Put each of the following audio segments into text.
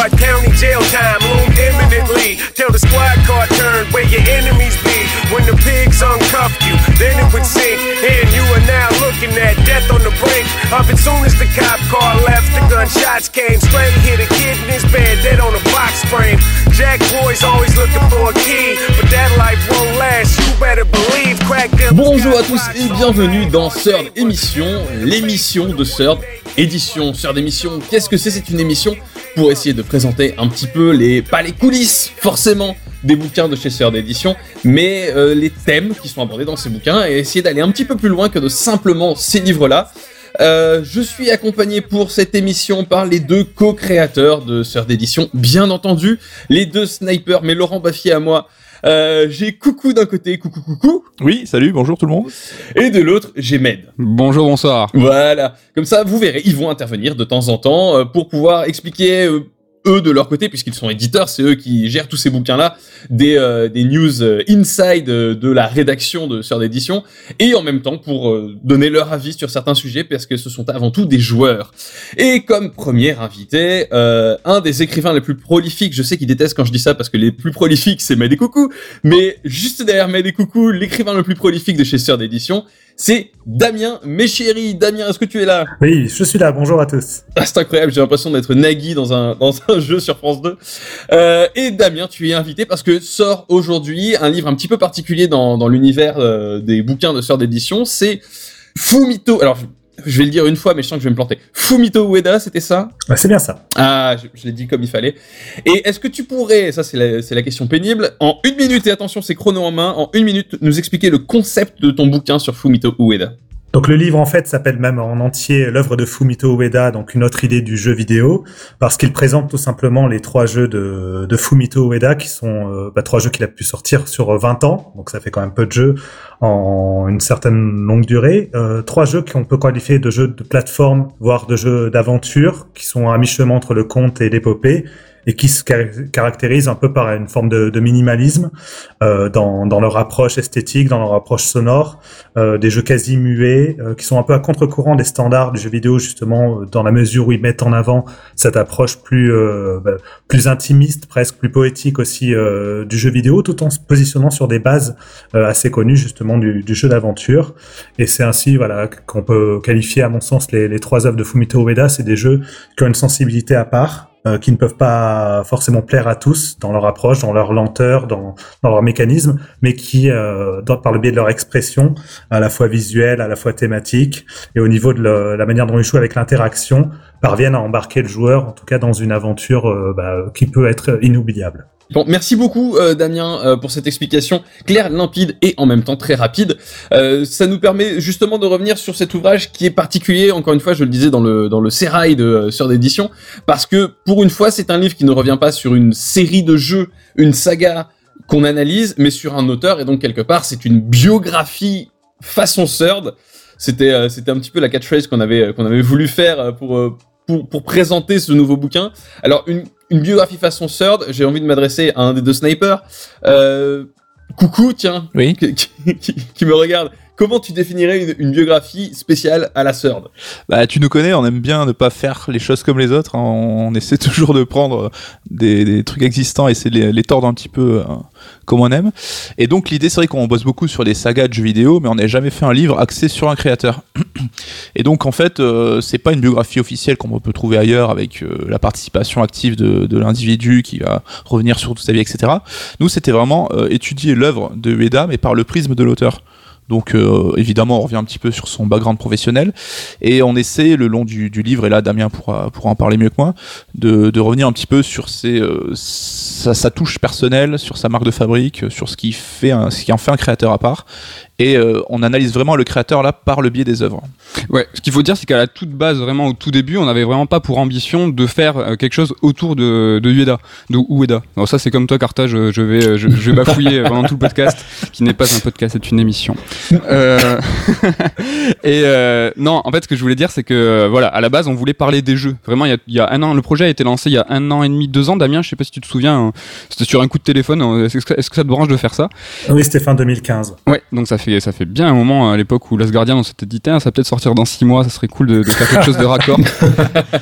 Stark County jail time loomed imminently. Till the squad car turned where your enemies be. When the pigs uncuff you, then it would sink. And you are now looking at death on the brink of it. Soon as the cop car left, the gunshots came straight. Hit a kid in his bed, dead on a box frame. Jack boys always looking for a key, but that life won't last. You better believe. Crack them. Bonjour à tous et bienvenue dans Third Émission, l'émission de Third Édition. Third Émission, qu'est-ce que c'est? C'est une émission pour essayer de présenter un petit peu les, pas les coulisses forcément des bouquins de chez Third Édition, mais euh, les thèmes qui sont abordés dans ces bouquins et essayer d'aller un petit peu plus loin que de simplement ces livres-là. Euh, je suis accompagné pour cette émission par les deux co-créateurs de Third d'édition, bien entendu, les deux snipers, mais Laurent Baffier à moi. Euh, j'ai Coucou d'un côté, Coucou Coucou, Oui, salut, bonjour tout le monde. et de l'autre, j'ai Med. Bonjour, bonsoir. Voilà, comme ça, vous verrez, ils vont intervenir de temps en temps euh, pour pouvoir expliquer euh, eux de leur côté, puisqu'ils sont éditeurs, c'est eux qui gèrent tous ces bouquins-là, des, euh, des news euh, inside euh, de la rédaction de Sœur d'édition, et en même temps pour euh, donner leur avis sur certains sujets, parce que ce sont avant tout des joueurs. Et comme premier invité, euh, un des écrivains les plus prolifiques, je sais qu'il déteste quand je dis ça, parce que les plus prolifiques, c'est et Coucou, mais juste derrière et Coucou, l'écrivain le plus prolifique de chez Sœur d'édition, c'est Damien Méchéri. Damien, est-ce que tu es là? Oui, je suis là. Bonjour à tous. ah, c'est incroyable, j'ai l'impression d'être Nagui dans un, dans un jeu sur France 2. Euh, et Damien, tu es invité parce que sort aujourd'hui un livre un petit peu particulier dans, dans l'univers euh, des bouquins de sœurs d'édition. C'est Fumito. Alors, je, vais le dire une fois, mais je sens que je vais me planter. Fumito Ueda, c'était ça? Bah, c'est bien ça. Ah, je, je l'ai dit comme il fallait. Et est-ce que tu pourrais, ça c'est la, c'est la question pénible, en une minute, et attention, c'est chrono en main, en une minute, nous expliquer le concept de ton bouquin sur Fumito Ueda? Donc le livre en fait s'appelle même en entier l'œuvre de Fumito Ueda, donc une autre idée du jeu vidéo, parce qu'il présente tout simplement les trois jeux de, Fumito Ueda qui sont euh, bah, trois jeux qu'il a pu sortir sur 20 ans, donc ça fait quand même peu de jeux en une certaine longue durée. Euh, trois jeux qu'on peut qualifier de jeux de plateforme, voire de jeux d'aventure, qui sont à mi-chemin entre le conte et l'épopée et qui se car- caractérisent un peu par une forme de, de minimalisme euh, dans, dans leur approche esthétique, dans leur approche sonore, euh, des jeux quasi muets, euh, qui sont un peu à contre-courant des standards du jeu vidéo justement, euh, dans la mesure où ils mettent en avant cette approche plus euh, bah, plus intimiste, presque plus poétique aussi euh, du jeu vidéo, tout en se positionnant sur des bases assez connues justement du, du jeu d'aventure. Et c'est ainsi voilà qu'on peut qualifier à mon sens les, les trois œuvres de Fumito Ueda, c'est des jeux qui ont une sensibilité à part euh, qui ne peuvent pas forcément plaire à tous dans leur approche, dans leur lenteur, dans, dans leur mécanisme, mais qui, euh, par le biais de leur expression, à la fois visuelle, à la fois thématique, et au niveau de la manière dont ils jouent avec l'interaction, parviennent à embarquer le joueur, en tout cas dans une aventure euh, bah, qui peut être inoubliable. Bon, merci beaucoup euh, Damien euh, pour cette explication claire, limpide et en même temps très rapide. Euh, ça nous permet justement de revenir sur cet ouvrage qui est particulier, encore une fois, je le disais dans le dans le sérail de euh, Sœur d'édition, parce que pour une fois, c'est un livre qui ne revient pas sur une série de jeux, une saga qu'on analyse, mais sur un auteur et donc quelque part, c'est une biographie façon Third. C'était euh, c'était un petit peu la catchphrase qu'on avait qu'on avait voulu faire euh, pour euh, pour, pour présenter ce nouveau bouquin. Alors, une, une biographie façon Third, j'ai envie de m'adresser à un des deux snipers. Euh, coucou, tiens, Oui. qui, qui- qui- qui me regarde. Comment tu définirais une, biographie spéciale à la Third Bah, tu nous connais, on aime bien ne pas faire les choses comme les autres. hein. On essaie toujours de prendre des, des trucs existants et essayer de les, tordre un petit peu euh, comme on aime. Et donc, l'idée, c'est vrai qu'on bosse beaucoup sur les sagas de jeux vidéo, mais on n'a jamais fait un livre axé sur un créateur. Et donc, en fait, euh, c'est pas une biographie officielle qu'on peut trouver ailleurs avec euh, la participation active de, de l'individu qui va revenir sur toute sa vie, etc. Nous, c'était vraiment euh, étudier l'œuvre de Ueda, mais par le prisme de l'auteur. Donc euh, évidemment, on revient un petit peu sur son background professionnel et on essaie le long du, livre, et là Damien pourra, pourra en parler mieux que moi, de, revenir un petit peu sur ses, euh, sa, touche personnelle, sur sa marque de fabrique, sur ce qui, fait ce qui en fait un créateur à part. Et euh, on analyse vraiment le créateur là par le biais des œuvres. Ouais, ce qu'il faut dire, c'est qu'à la toute base, vraiment au tout début, on n'avait vraiment pas pour ambition de faire euh, quelque chose autour de, de Ueda, de Ueda. Alors ça, c'est comme toi, Carta, je, je vais, euh, je, je vais bafouiller pendant tout le podcast, qui n'est pas un podcast, c'est une émission. Euh, et euh, non, en fait, ce que je voulais dire, c'est que euh, voilà, à la base, on voulait parler des jeux. Vraiment, il y a, il y a un an, le projet a été lancé il y a un an et demi, deux ans. Damien, je sais pas si tu te souviens, hein, c'était sur un coup de téléphone. Est-ce que, est-ce que ça te branche de faire ça? Oui, c'était fin 2015. Ouais, donc ça fait fait, ça fait bien un moment à l'époque où Last Guardian, on s'était dit, tiens, ça va peut-être sortir dans six mois, ça serait cool de, de faire quelque chose de raccord.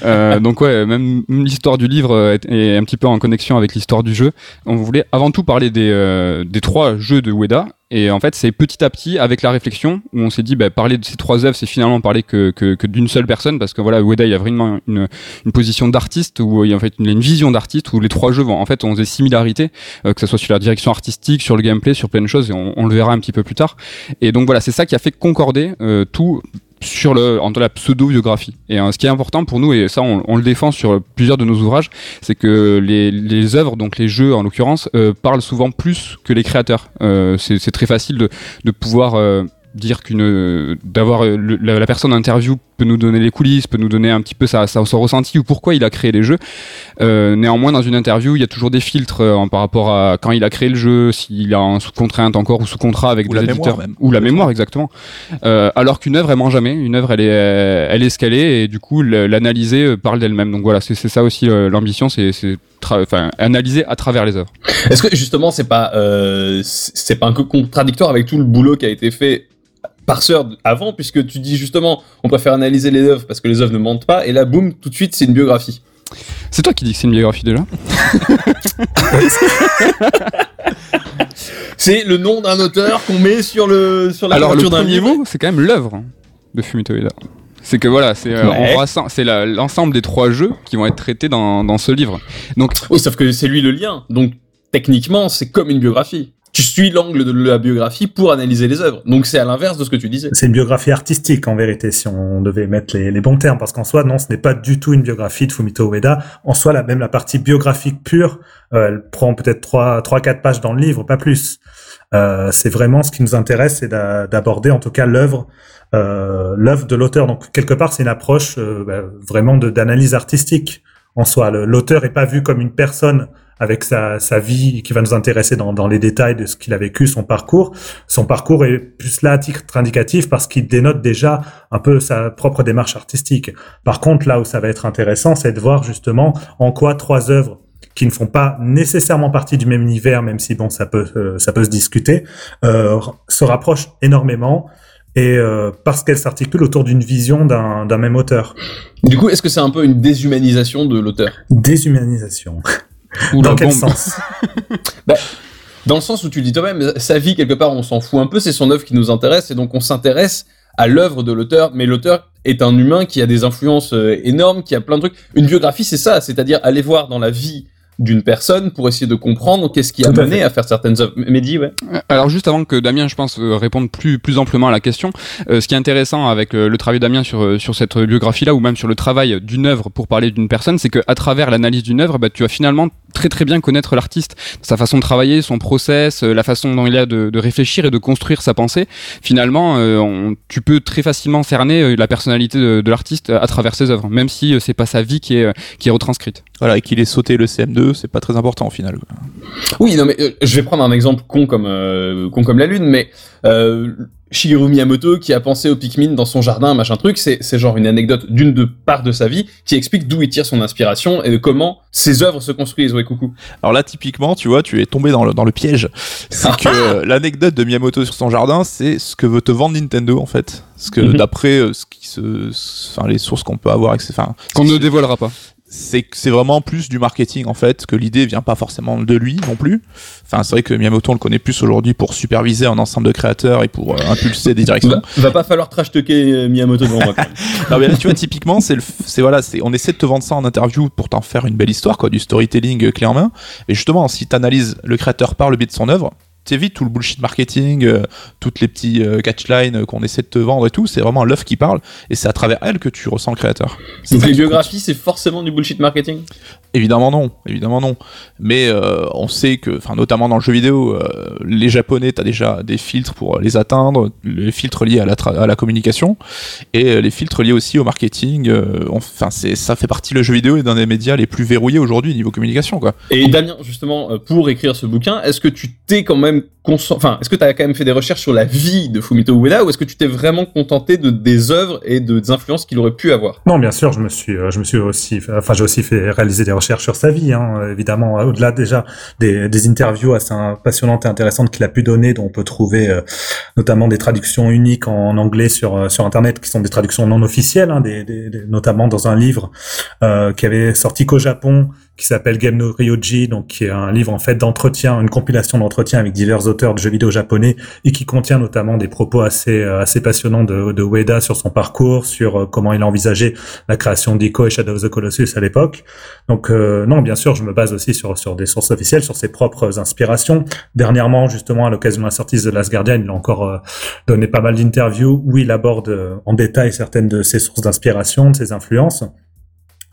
Euh, donc ouais, même l'histoire du livre est, est un petit peu en connexion avec l'histoire du jeu. On voulait avant tout parler des, euh, des trois jeux de Ueda. Et en fait, c'est petit à petit, avec la réflexion, où on s'est dit, bah, parler de ces trois œuvres, c'est finalement parler que, que, que d'une seule personne, parce que voilà, Ueda, il a vraiment une, une position d'artiste, où il y a en fait une, une vision d'artiste, où les trois jeux vont, en fait, ont des similarités, euh, que ce soit sur la direction artistique, sur le gameplay, sur plein de choses, et on, on le verra un petit peu plus tard. Et donc voilà, c'est ça qui a fait concorder euh, tout sur le entre la pseudo biographie et euh, ce qui est important pour nous et ça on, le défend sur plusieurs de nos ouvrages c'est que les, les œuvres donc les jeux en l'occurrence euh, parlent souvent plus que les créateurs. Euh, c'est très facile de, de pouvoir dire qu'une d'avoir euh, la, la personne en interview peut nous donner les coulisses peut nous donner un petit peu sa, sa- son ressenti ou pourquoi il a créé les jeux. Euh, néanmoins dans une interview il y a toujours des filtres euh, par rapport à quand il a créé le jeu s'il a un sous contrainte encore ou sous contrat avec Ou des éditeurs. même. ou la mémoire exactement. Euh, alors qu'une œuvre elle ment jamais. Une œuvre elle est elle est ce qu'elle est et du coup l'analyser parle d'elle-même. Donc voilà c'est c'est ça aussi euh, l'ambition c'est enfin analyser à travers les œuvres. Est-ce que justement c'est pas euh, c'est c'est pas un peu contradictoire avec tout le boulot qui a été fait par Sœur avant puisque tu dis justement on préfère analyser les œuvres parce que les œuvres ne mentent pas et là boum tout de suite c'est une biographie. c'est toi qui dis que c'est une biographie déjà C'est le nom d'un auteur qu'on met sur le sur la Alors couverture d'un livre. c'est quand même l'œuvre de Fumito Ueda. C'est que voilà, c'est euh, Ouais. c'est l'ensemble des trois jeux qui vont être traités dans, dans ce livre. Donc Oui, sauf que c'est lui le lien. Donc techniquement, c'est comme une biographie. Tu suis l'angle de la biographie pour analyser les œuvres. Donc c'est à l'inverse de ce que tu disais. C'est une biographie artistique en vérité, si on devait mettre les, bons termes, parce qu'en soi, non, ce n'est pas du tout une biographie de Fumito Ueda. En soi, même la partie biographique pure, euh, elle prend peut-être trois, trois, quatre pages dans le livre, pas plus. Euh, c'est vraiment ce qui nous intéresse, c'est d'a- d'aborder en tout cas l'œuvre, euh, l'œuvre de l'auteur. Donc quelque part, c'est une approche euh, bah, vraiment d'analyse artistique en soi. L'auteur est pas vu comme une personne avec sa, sa vie qui va nous intéresser dans, dans les détails de ce qu'il a vécu, son parcours. Son parcours est plus là à titre indicatif parce qu'il dénote déjà un peu sa propre démarche artistique. Par contre, là où ça va être intéressant, c'est de voir justement en quoi trois œuvres qui ne font pas nécessairement partie du même univers, même si bon, ça peut, euh, ça peut se discuter, euh, se rapprochent énormément et euh, parce qu'elles s'articulent autour d'une vision d'un d'un même auteur. Du coup, est-ce que c'est un peu une déshumanisation de l'auteur? Déshumanisation. Oula, Dans quel bombe. sens Dans le sens où tu le dis toi-même, sa vie quelque part on s'en fout un peu, c'est son œuvre qui nous intéresse et donc on s'intéresse à l'œuvre de l'auteur, mais l'auteur est un humain qui a des influences euh, énormes, qui a plein de trucs. Une biographie c'est ça, c'est-à-dire aller voir dans la vie d'une personne pour essayer de comprendre qu'est-ce qui a mené à faire certaines œuvres. Mehdi, ouais. Euh, Alors juste avant que Damien, je pense, euh, réponde plus plus amplement à la question, euh, ce qui est intéressant avec euh, le travail de Damien sur sur cette biographie-là ou même sur le travail d'une œuvre pour parler d'une personne, c'est que à travers l'analyse d'une œuvre, bah, tu vas finalement très très bien connaître l'artiste, sa façon de travailler, son process, euh, la façon dont il a de, de réfléchir et de construire sa pensée. Finalement, euh, on- tu peux très facilement cerner euh, la personnalité de, de l'artiste à travers ses œuvres, même si euh, c'est pas sa vie qui est euh, qui est retranscrite. Voilà, et qu'il ait sauté le CM2, c'est pas très important au final. Oui, non mais euh, je vais prendre un exemple con comme euh, con comme la lune, mais euh, Shigeru Miyamoto qui a pensé au Pikmin dans son jardin, machin truc, c'est c'est genre une anecdote d'une de part de sa vie qui explique d'où il tire son inspiration et de comment ses œuvres se construisent. Ouais, coucou. Alors là, typiquement, tu vois, tu es tombé dans le, dans le piège. C'est que l'anecdote de Miyamoto sur son jardin, c'est ce que veut te vendre Nintendo, en fait. Parce que Mhm. d'après euh, ce qui se, enfin, les sources qu'on peut avoir, avec ces- enfin, Qu'on ne dévoilera pas. C'est c'est vraiment plus du marketing en fait que l'idée vient pas forcément de lui non plus. Enfin c'est vrai que Miyamoto on le connaît plus aujourd'hui pour superviser un ensemble de créateurs et pour euh, impulser des directions. Va, va pas falloir trash talker euh, Miyamoto devant moi. quand même. non mais là tu vois typiquement c'est c'est voilà c'est on essaie de te vendre ça en interview pour t'en faire une belle histoire quoi du storytelling euh, clé en main. Et justement si t'analyses le créateur par le biais de son œuvre t'évites tout le bullshit marketing, euh, toutes les petits euh, catchlines euh, qu'on essaie de te vendre et tout, c'est vraiment l'œuvre qui parle, et c'est à travers elle que tu ressens le créateur. C'est Donc les biographies, c'est forcément du bullshit marketing? Évidemment non, évidemment non. Mais euh, on sait que, enfin notamment dans le jeu vidéo, euh, les Japonais, t'as déjà des filtres pour les atteindre, les filtres liés à la, tra- à la communication et les filtres liés aussi au marketing. Enfin, c'est ça fait partie le jeu vidéo est d'un des médias les plus verrouillés aujourd'hui niveau communication quoi. Et Damien, justement, pour écrire ce bouquin, est-ce que tu t'es quand même enfin, est-ce que tu as quand même fait des recherches sur la vie de Fumito Ueda ou est-ce que tu t'es vraiment contenté de des œuvres et de, des influences qu'il aurait pu avoir? Non, bien sûr, je me suis, euh, je me suis aussi, enfin, j'ai aussi fait réaliser des recherches sur sa vie, hein, évidemment, au-delà déjà des, interviews assez passionnantes et intéressantes qu'il a pu donner, dont on peut trouver euh, notamment des traductions uniques en, anglais sur euh, sur internet, qui sont des traductions non officielles, hein, notamment dans un livre euh, qui avait sorti qu'au Japon qui s'appelle Game no Ryoji, donc qui est un livre en fait d'entretien, une compilation d'entretiens avec divers auteurs de jeux vidéo japonais et qui contient notamment des propos assez euh, assez passionnants de, de Ueda sur son parcours, sur euh, comment il a envisagé la création d'Ico et Shadow of the Colossus à l'époque. Donc euh, non, bien sûr, je me base aussi sur sur des sources officielles, sur ses propres inspirations. Dernièrement, justement, à l'occasion de la sortie de Last Guardian, il a encore donné pas mal d'interviews où il aborde en détail certaines de ses sources d'inspiration, de ses influences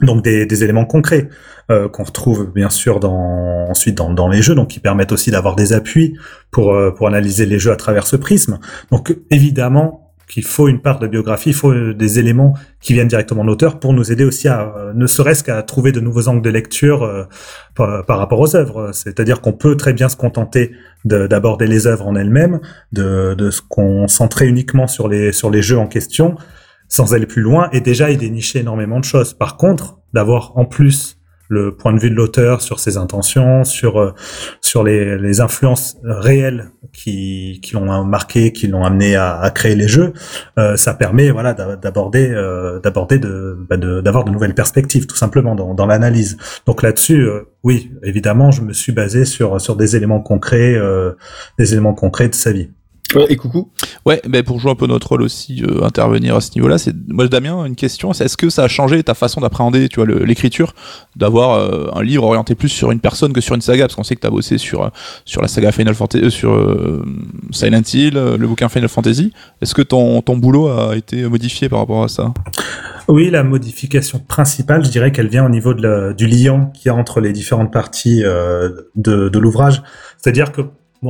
donc des, des, éléments concrets euh, qu'on retrouve bien sûr dans, ensuite dans, dans, les jeux, donc qui permettent aussi d'avoir des appuis pour, euh, pour analyser les jeux à travers ce prisme. Donc évidemment qu'il faut une part de biographie, il faut euh, des éléments qui viennent directement de l'auteur pour nous aider aussi à, ne serait-ce qu'à trouver de nouveaux angles de lecture par, par, rapport aux œuvres. C'est-à-dire qu'on peut très bien se contenter d'aborder les œuvres en elles-mêmes, de, de se concentrer uniquement sur les, sur les jeux en question, sans aller plus loin, et déjà il dénichait énormément de choses. Par contre, d'avoir en plus le point de vue de l'auteur sur ses intentions, sur euh, sur les, les, influences réelles qui, qui l'ont marqué, qui l'ont amené à, à, créer les jeux, euh, ça permet voilà d'aborder euh, d'aborder bah, de d'avoir de, nouvelles perspectives tout simplement dans, dans l'analyse. Donc là-dessus, euh, oui, évidemment, je me suis basé sur sur des éléments concrets, des éléments concrets de sa vie et coucou. Ouais, ben pour jouer un peu notre rôle aussi, euh, intervenir à ce niveau-là, c'est moi Damien, une question, c'est est-ce que ça a changé ta façon d'appréhender, tu vois, l'écriture, d'avoir euh, un livre orienté plus sur une personne que sur une saga, parce qu'on sait que tu as bossé sur euh, sur la saga Final Fantasy, sur Silent Hill, le bouquin Final Fantasy. Est-ce que ton ton boulot a été modifié par rapport à ça? Oui, la modification principale, je dirais qu'elle vient au niveau de du lien qu'il y a entre les différentes parties de, de l'ouvrage. C'est-à-dire que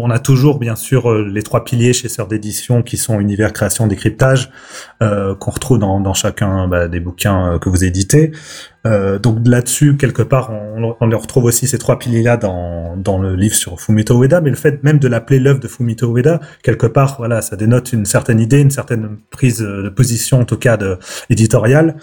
on a toujours bien sûr euh, les trois piliers chez Sœur d'édition qui sont univers, création, décryptage, euh, qu'on retrouve dans, dans chacun bah, des bouquins euh, que vous éditez. Euh, donc là-dessus, quelque part, on, on, retrouve aussi ces trois piliers-là dans, dans le livre sur Fumito Ueda, mais le fait même de l'appeler l'œuvre de Fumito Ueda, quelque part, voilà, ça dénote une certaine idée, une certaine prise de position, en tout cas de, éditoriale,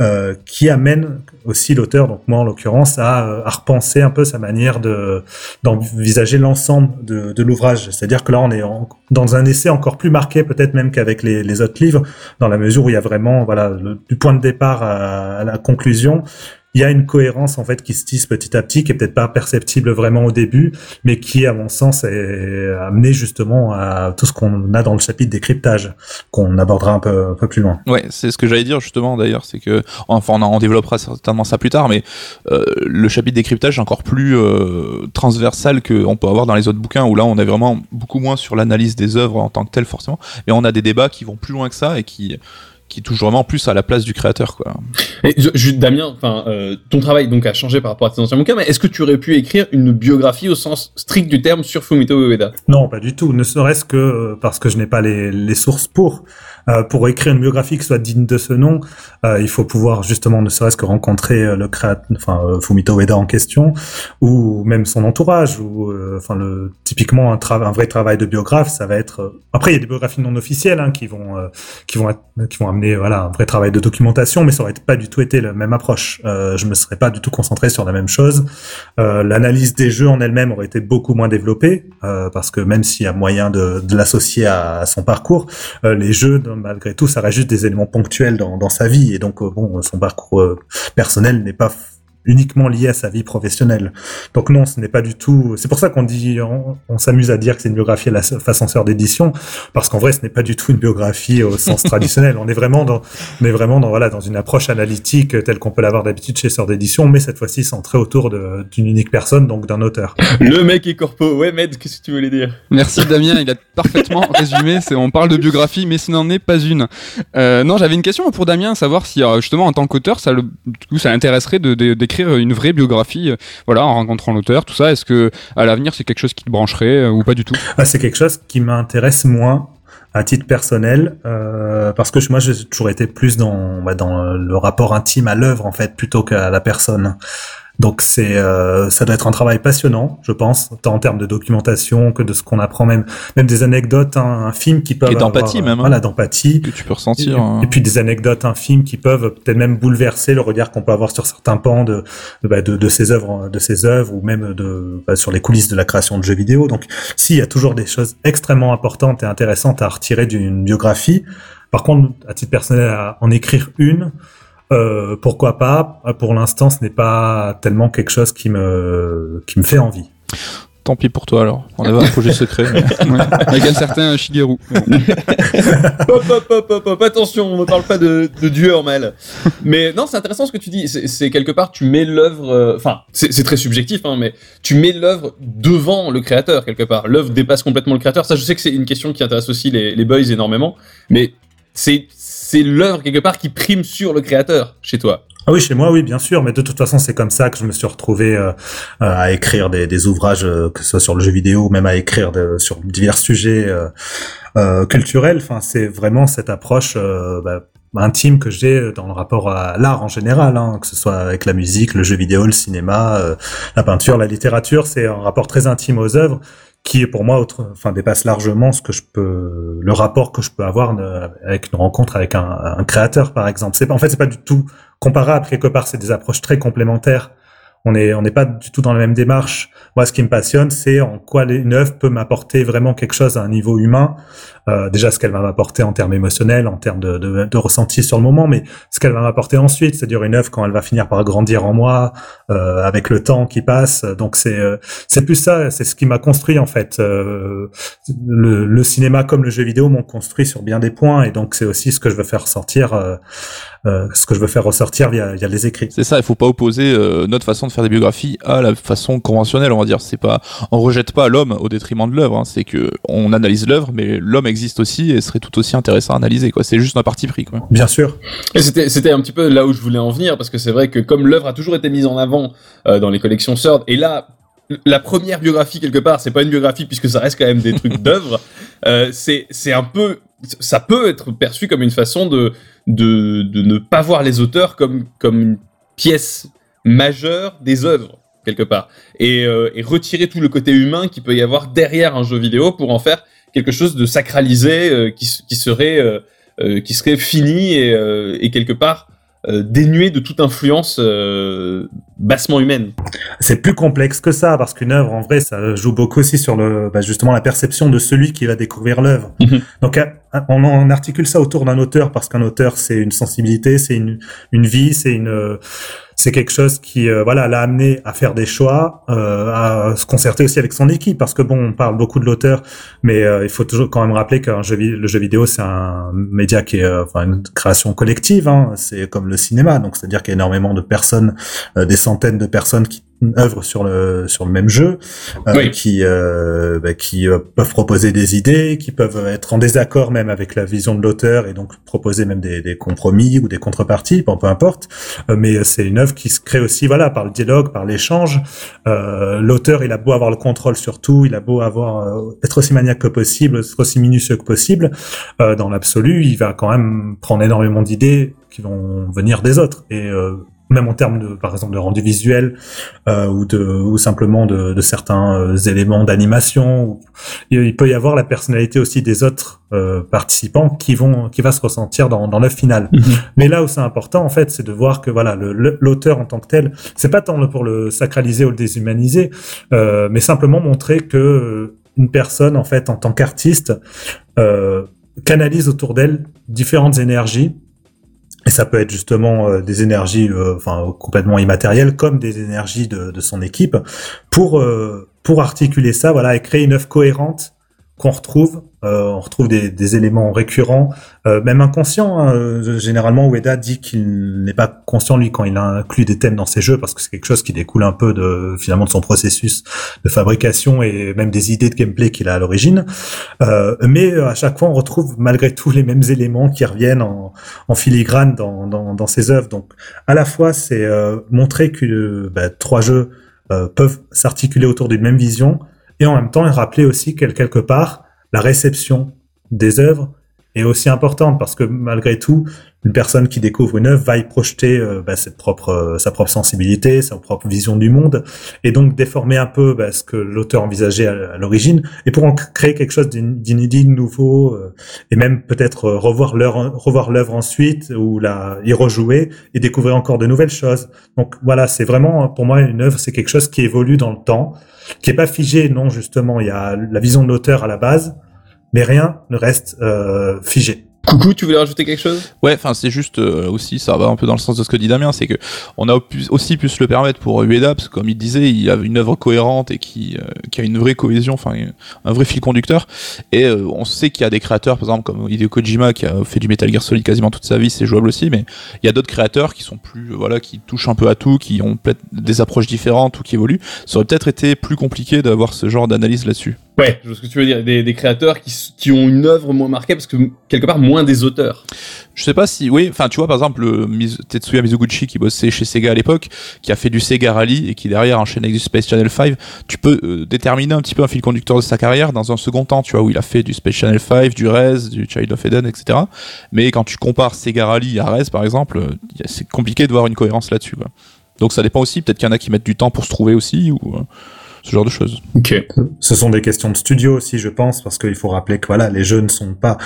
euh, qui amène aussi l'auteur, donc moi en l'occurrence, à, à, repenser un peu sa manière de d'envisager l'ensemble de, de l'ouvrage. C'est-à-dire que là, on est dans un essai encore plus marqué, peut-être même qu'avec les, les, autres livres, dans la mesure où il y a vraiment, voilà, du point de départ à, à la conclusion, il y a une cohérence en fait qui se tisse petit à petit, qui est peut-être pas perceptible vraiment au début, mais qui, à mon sens, est amené justement à tout ce qu'on a dans le chapitre décryptage, qu'on abordera un peu, un peu plus loin. Ouais, c'est ce que j'allais dire justement d'ailleurs, c'est que, enfin, on, en développera certainement ça plus tard, mais euh, le chapitre décryptage est encore plus euh, transversal qu'on peut avoir dans les autres bouquins, où là, on est vraiment beaucoup moins sur l'analyse des œuvres en tant que telles forcément, mais on a des débats qui vont plus loin que ça et qui qui touche vraiment plus à la place du créateur quoi. Et je, Damien, enfin euh, ton travail donc a changé par rapport à tes anciens bouquins, mais est-ce que tu aurais pu écrire une biographie au sens strict du terme sur Fumito Ueda? Non, pas du tout, ne serait-ce que euh, parce que je n'ai pas les, les sources pour. Euh, pour écrire une biographie qui soit digne de ce nom, euh, il faut pouvoir justement ne serait-ce que rencontrer euh, le créateur, enfin Fumito Ueda en question, ou même son entourage, ou enfin le typiquement un, un vrai travail de biographe, ça va être. Après, il y a des biographies non officielles hein, qui vont qui vont qui vont amener voilà un vrai travail de documentation, mais ça aurait pas du tout été la même approche. je me serais pas du tout concentré sur la même chose. L'analyse des jeux en elle-même aurait été beaucoup moins développée parce que même s'il y a moyen de, de l'associer à, son parcours, les jeux malgré tout, ça reste juste des éléments ponctuels dans, dans sa vie. Et donc, euh, bon, son parcours euh, personnel n'est pas uniquement lié à sa vie professionnelle. Donc non, ce n'est pas du tout. C'est pour ça qu'on dit, on, s'amuse à dire que c'est une biographie à la façon sœur d'édition, parce qu'en vrai, ce n'est pas du tout une biographie au sens traditionnel. On est vraiment dans, on est vraiment dans voilà dans une approche analytique telle qu'on peut l'avoir d'habitude chez sœur d'édition, mais cette fois-ci centrée autour d'une unique personne, donc d'un auteur. Le mec est corpo. Ouais, Med, qu'est-ce que tu voulais dire? Merci Damien, il a parfaitement résumé. On parle de biographie, mais ce n'en est pas une. Euh, non, j'avais une question pour Damien, savoir si euh, justement en tant qu'auteur, ça le, ça l'intéresserait de, de écrire une vraie biographie, euh, voilà, en rencontrant l'auteur, tout ça. Est-ce que à l'avenir c'est quelque chose qui te brancherait euh, ou pas du tout? Ah, C'est quelque chose qui m'intéresse moins à titre personnel euh, parce que moi j'ai toujours été plus dans bah, dans le rapport intime à l'œuvre en fait plutôt qu'à la personne. Donc c'est euh, ça doit être un travail passionnant, je pense, tant en termes de documentation que de ce qu'on apprend même même des anecdotes, hein, un film qui peuvent et d'empathie avoir, même, hein. voilà d'empathie que tu peux ressentir. et, hein. et puis des anecdotes infimes qui peuvent peut-être même bouleverser le regard qu'on peut avoir sur certains pans de de, bah, de, de ses œuvres de ses œuvres ou même de bah, sur les coulisses de la création de jeux vidéo. Donc si il y a toujours des choses extrêmement importantes et intéressantes à retirer d'une biographie. Par contre, à titre personnel, à en écrire une, euh, pourquoi pas? Pour l'instant, ce n'est pas tellement quelque chose qui me qui me fait envie. Tant pis pour toi alors. On avait un projet secret. mais- Ouais. Avec un certain Shigeru. Hop, hop, hop, hop, hop, attention, on ne parle pas de, de Dieu en mal. Mais non, c'est intéressant ce que tu dis. C'est- quelque part, tu mets l'œuvre. euh, Enfin, c'est c'est très subjectif, hein, mais tu mets l'œuvre devant le créateur quelque part. L'œuvre dépasse complètement le créateur. Ça, je sais que c'est une question qui intéresse aussi les, les boys énormément, mais c'est c'est l'œuvre quelque part qui prime sur le créateur chez toi. Ah oui, chez moi, oui, bien sûr, mais de toute façon, c'est comme ça que je me suis retrouvé euh, euh, à écrire des, ouvrages, euh, que ce soit sur le jeu vidéo, ou même à écrire sur divers sujets culturels. Enfin, c'est vraiment cette approche bah, intime que j'ai dans le rapport à l'art en général, hein, que ce soit avec la musique, le jeu vidéo, le cinéma, la peinture, la littérature. C'est un rapport très intime aux œuvres qui est pour moi autre, enfin dépasse largement ce que je peux, le rapport que je peux avoir euh, avec une rencontre avec un, créateur, par exemple. En fait, c'est pas du tout comparable quelque part. C'est des approches très complémentaires. On est, on n'est pas du tout dans la même démarche. Moi, ce qui me passionne, c'est en quoi une œuvre peut m'apporter vraiment quelque chose à un niveau humain. Euh, déjà, ce qu'elle va m'apporter en termes émotionnels, en termes de, de, de ressenti sur le moment, mais ce qu'elle va m'apporter ensuite, c'est-à-dire une œuvre quand elle va finir par grandir en moi, euh, avec le temps qui passe. Donc c'est, euh, plus ça. C'est ce qui m'a construit en fait. Euh, le, le cinéma comme le jeu vidéo m'ont construit sur bien des points, et donc c'est aussi ce que je veux faire ressortir, euh, euh, ce que je veux faire ressortir via, via les écrits. C'est ça, il faut pas opposer notre façon de faire des biographies à la façon conventionnelle, on va dire. C'est pas, on rejette pas l'homme au détriment de l'œuvre. hein. C'est que on analyse l'œuvre, mais l'homme existe aussi et serait tout aussi intéressant à analyser. Quoi. C'est juste un parti pris. Quoi. Bien sûr. Et c'était, c'était un petit peu là où je voulais en venir, parce que c'est vrai que comme l'œuvre a toujours été mise en avant euh, dans les collections Sword, et là, la première biographie quelque part, c'est pas une biographie puisque ça reste quand même des trucs d'œuvre, euh, c'est, c'est un peu, ça peut être perçu comme une façon de, de, de ne pas voir les auteurs comme, comme une pièce majeure des œuvres quelque part, et, euh, et retirer tout le côté humain qui peut y avoir derrière un jeu vidéo pour en faire quelque chose de sacralisé euh, qui, qui serait euh, euh, qui serait fini et, euh, et quelque part euh, dénué de toute influence bassement humaine. C'est plus complexe que ça parce qu'une œuvre, en vrai, ça joue beaucoup aussi sur le, bah, justement la perception de celui qui va découvrir l'œuvre. Mhm. Donc, à- on, on articule ça autour d'un auteur parce qu'un auteur, c'est une sensibilité, c'est une, une vie, c'est une, euh, c'est quelque chose qui, euh, voilà, l'a amené à faire des choix, euh, à se concerter aussi avec son équipe parce que bon, on parle beaucoup de l'auteur, mais euh, il faut toujours quand même rappeler qu'un jeu, le jeu vidéo, c'est un média qui est, euh, enfin, une création collective. Hein, c'est comme le cinéma, donc c'est-à-dire qu'il y a énormément de personnes, euh, des centaines de personnes qui œuvrent sur le sur le même jeu, euh, Oui. qui euh, bah, qui euh, peuvent proposer des idées, qui peuvent être en désaccord même avec la vision de l'auteur et donc proposer même des, des compromis ou des contreparties, bon, peu importe. Mais c'est une œuvre qui se crée aussi, voilà, par le dialogue, par l'échange. L'auteur, il a beau avoir le contrôle sur tout, il a beau avoir être aussi maniaque que possible, être aussi minutieux que possible. dans l'absolu, il va quand même prendre énormément d'idées qui vont venir des autres et même en termes de, par exemple, de rendu visuel euh, ou de ou simplement de, de certains euh, éléments d'animation. Il peut y avoir la personnalité aussi des autres euh, participants qui vont qui va se ressentir dans, dans l'œuvre finale. Mais là où c'est important, en fait, c'est de voir que voilà, l'auteur en tant que tel, c'est pas tant pour le sacraliser ou le déshumaniser, euh, mais simplement montrer que euh, une personne, en fait, en tant qu'artiste, euh, canalise autour d'elle différentes énergies. Et ça peut être justement euh, des énergies, euh, enfin complètement immatérielles, comme des énergies de, de son équipe, pour euh, pour articuler ça, voilà, et créer une œuvre cohérente qu'on retrouve. Euh, on retrouve des, des éléments récurrents, euh, même inconscients. hein. Euh, Généralement, Ueda dit qu'il n'est pas conscient lui quand il inclut des thèmes dans ses jeux, parce que c'est quelque chose qui découle un peu de finalement de son processus de fabrication et même des idées de gameplay qu'il a à l'origine. Euh, mais euh, à chaque fois, on retrouve malgré tout les mêmes éléments qui reviennent en, en filigrane dans, dans, dans ses œuvres. Donc, à la fois, c'est euh, montrer que bah, trois jeux peuvent s'articuler autour d'une même vision, et en même temps, rappeler aussi que quelque part la réception des œuvres est aussi importante parce que malgré tout, une personne qui découvre une œuvre va y projeter euh, bah, propre, euh, sa propre sensibilité, sa propre vision du monde, et donc déformer un peu bah, ce que l'auteur envisageait à, l'origine, et pour en créer quelque chose d'inédit, nouveau, euh, et même peut-être revoir l'œuvre, revoir l'œuvre ensuite ou la y rejouer et découvrir encore de nouvelles choses. Donc voilà, c'est vraiment pour moi une œuvre, c'est quelque chose qui évolue dans le temps, qui est pas figé. Non, justement, il y a la vision de l'auteur à la base, mais rien ne reste figé. Coucou, tu voulais rajouter quelque chose? Ouais, enfin c'est juste euh, aussi, ça va un peu dans le sens de ce que dit Damien, c'est que on a aussi pu se le permettre pour Ueda, parce que comme il disait, il a une œuvre cohérente et qui, euh, qui a une vraie cohésion, enfin un vrai fil conducteur. Et euh, on sait qu'il y a des créateurs, par exemple comme Hideo Kojima qui a fait du Metal Gear Solid quasiment toute sa vie, c'est jouable aussi, mais il y a d'autres créateurs qui sont plus, voilà, qui touchent un peu à tout, qui ont peut-être des approches différentes ou qui évoluent. Ça aurait peut-être été plus compliqué d'avoir ce genre d'analyse là-dessus. Ouais, ce que tu veux dire. Des, créateurs qui, ont une œuvre moins marquée parce que quelque part moins des auteurs. Je sais pas si, oui, enfin tu vois par exemple Tetsuya Mizuguchi qui bossait chez Sega à l'époque, qui a fait du Sega Rally et qui derrière enchaîne avec du Space Channel 5, tu peux euh, déterminer un petit peu un fil conducteur de sa carrière dans un second temps, tu vois, où il a fait du Space Channel 5, du Rez, du Child of Eden, etc. Mais quand tu compares Sega Rally à Rez par exemple, c'est compliqué de voir une cohérence là-dessus. Donc ça dépend aussi, peut-être qu'il y en a qui mettent du temps pour se trouver aussi, ou... Euh, ce genre de choses. Ok. Ce sont des questions de studio aussi, je pense, parce qu'il faut rappeler que voilà, les jeux ne sont pas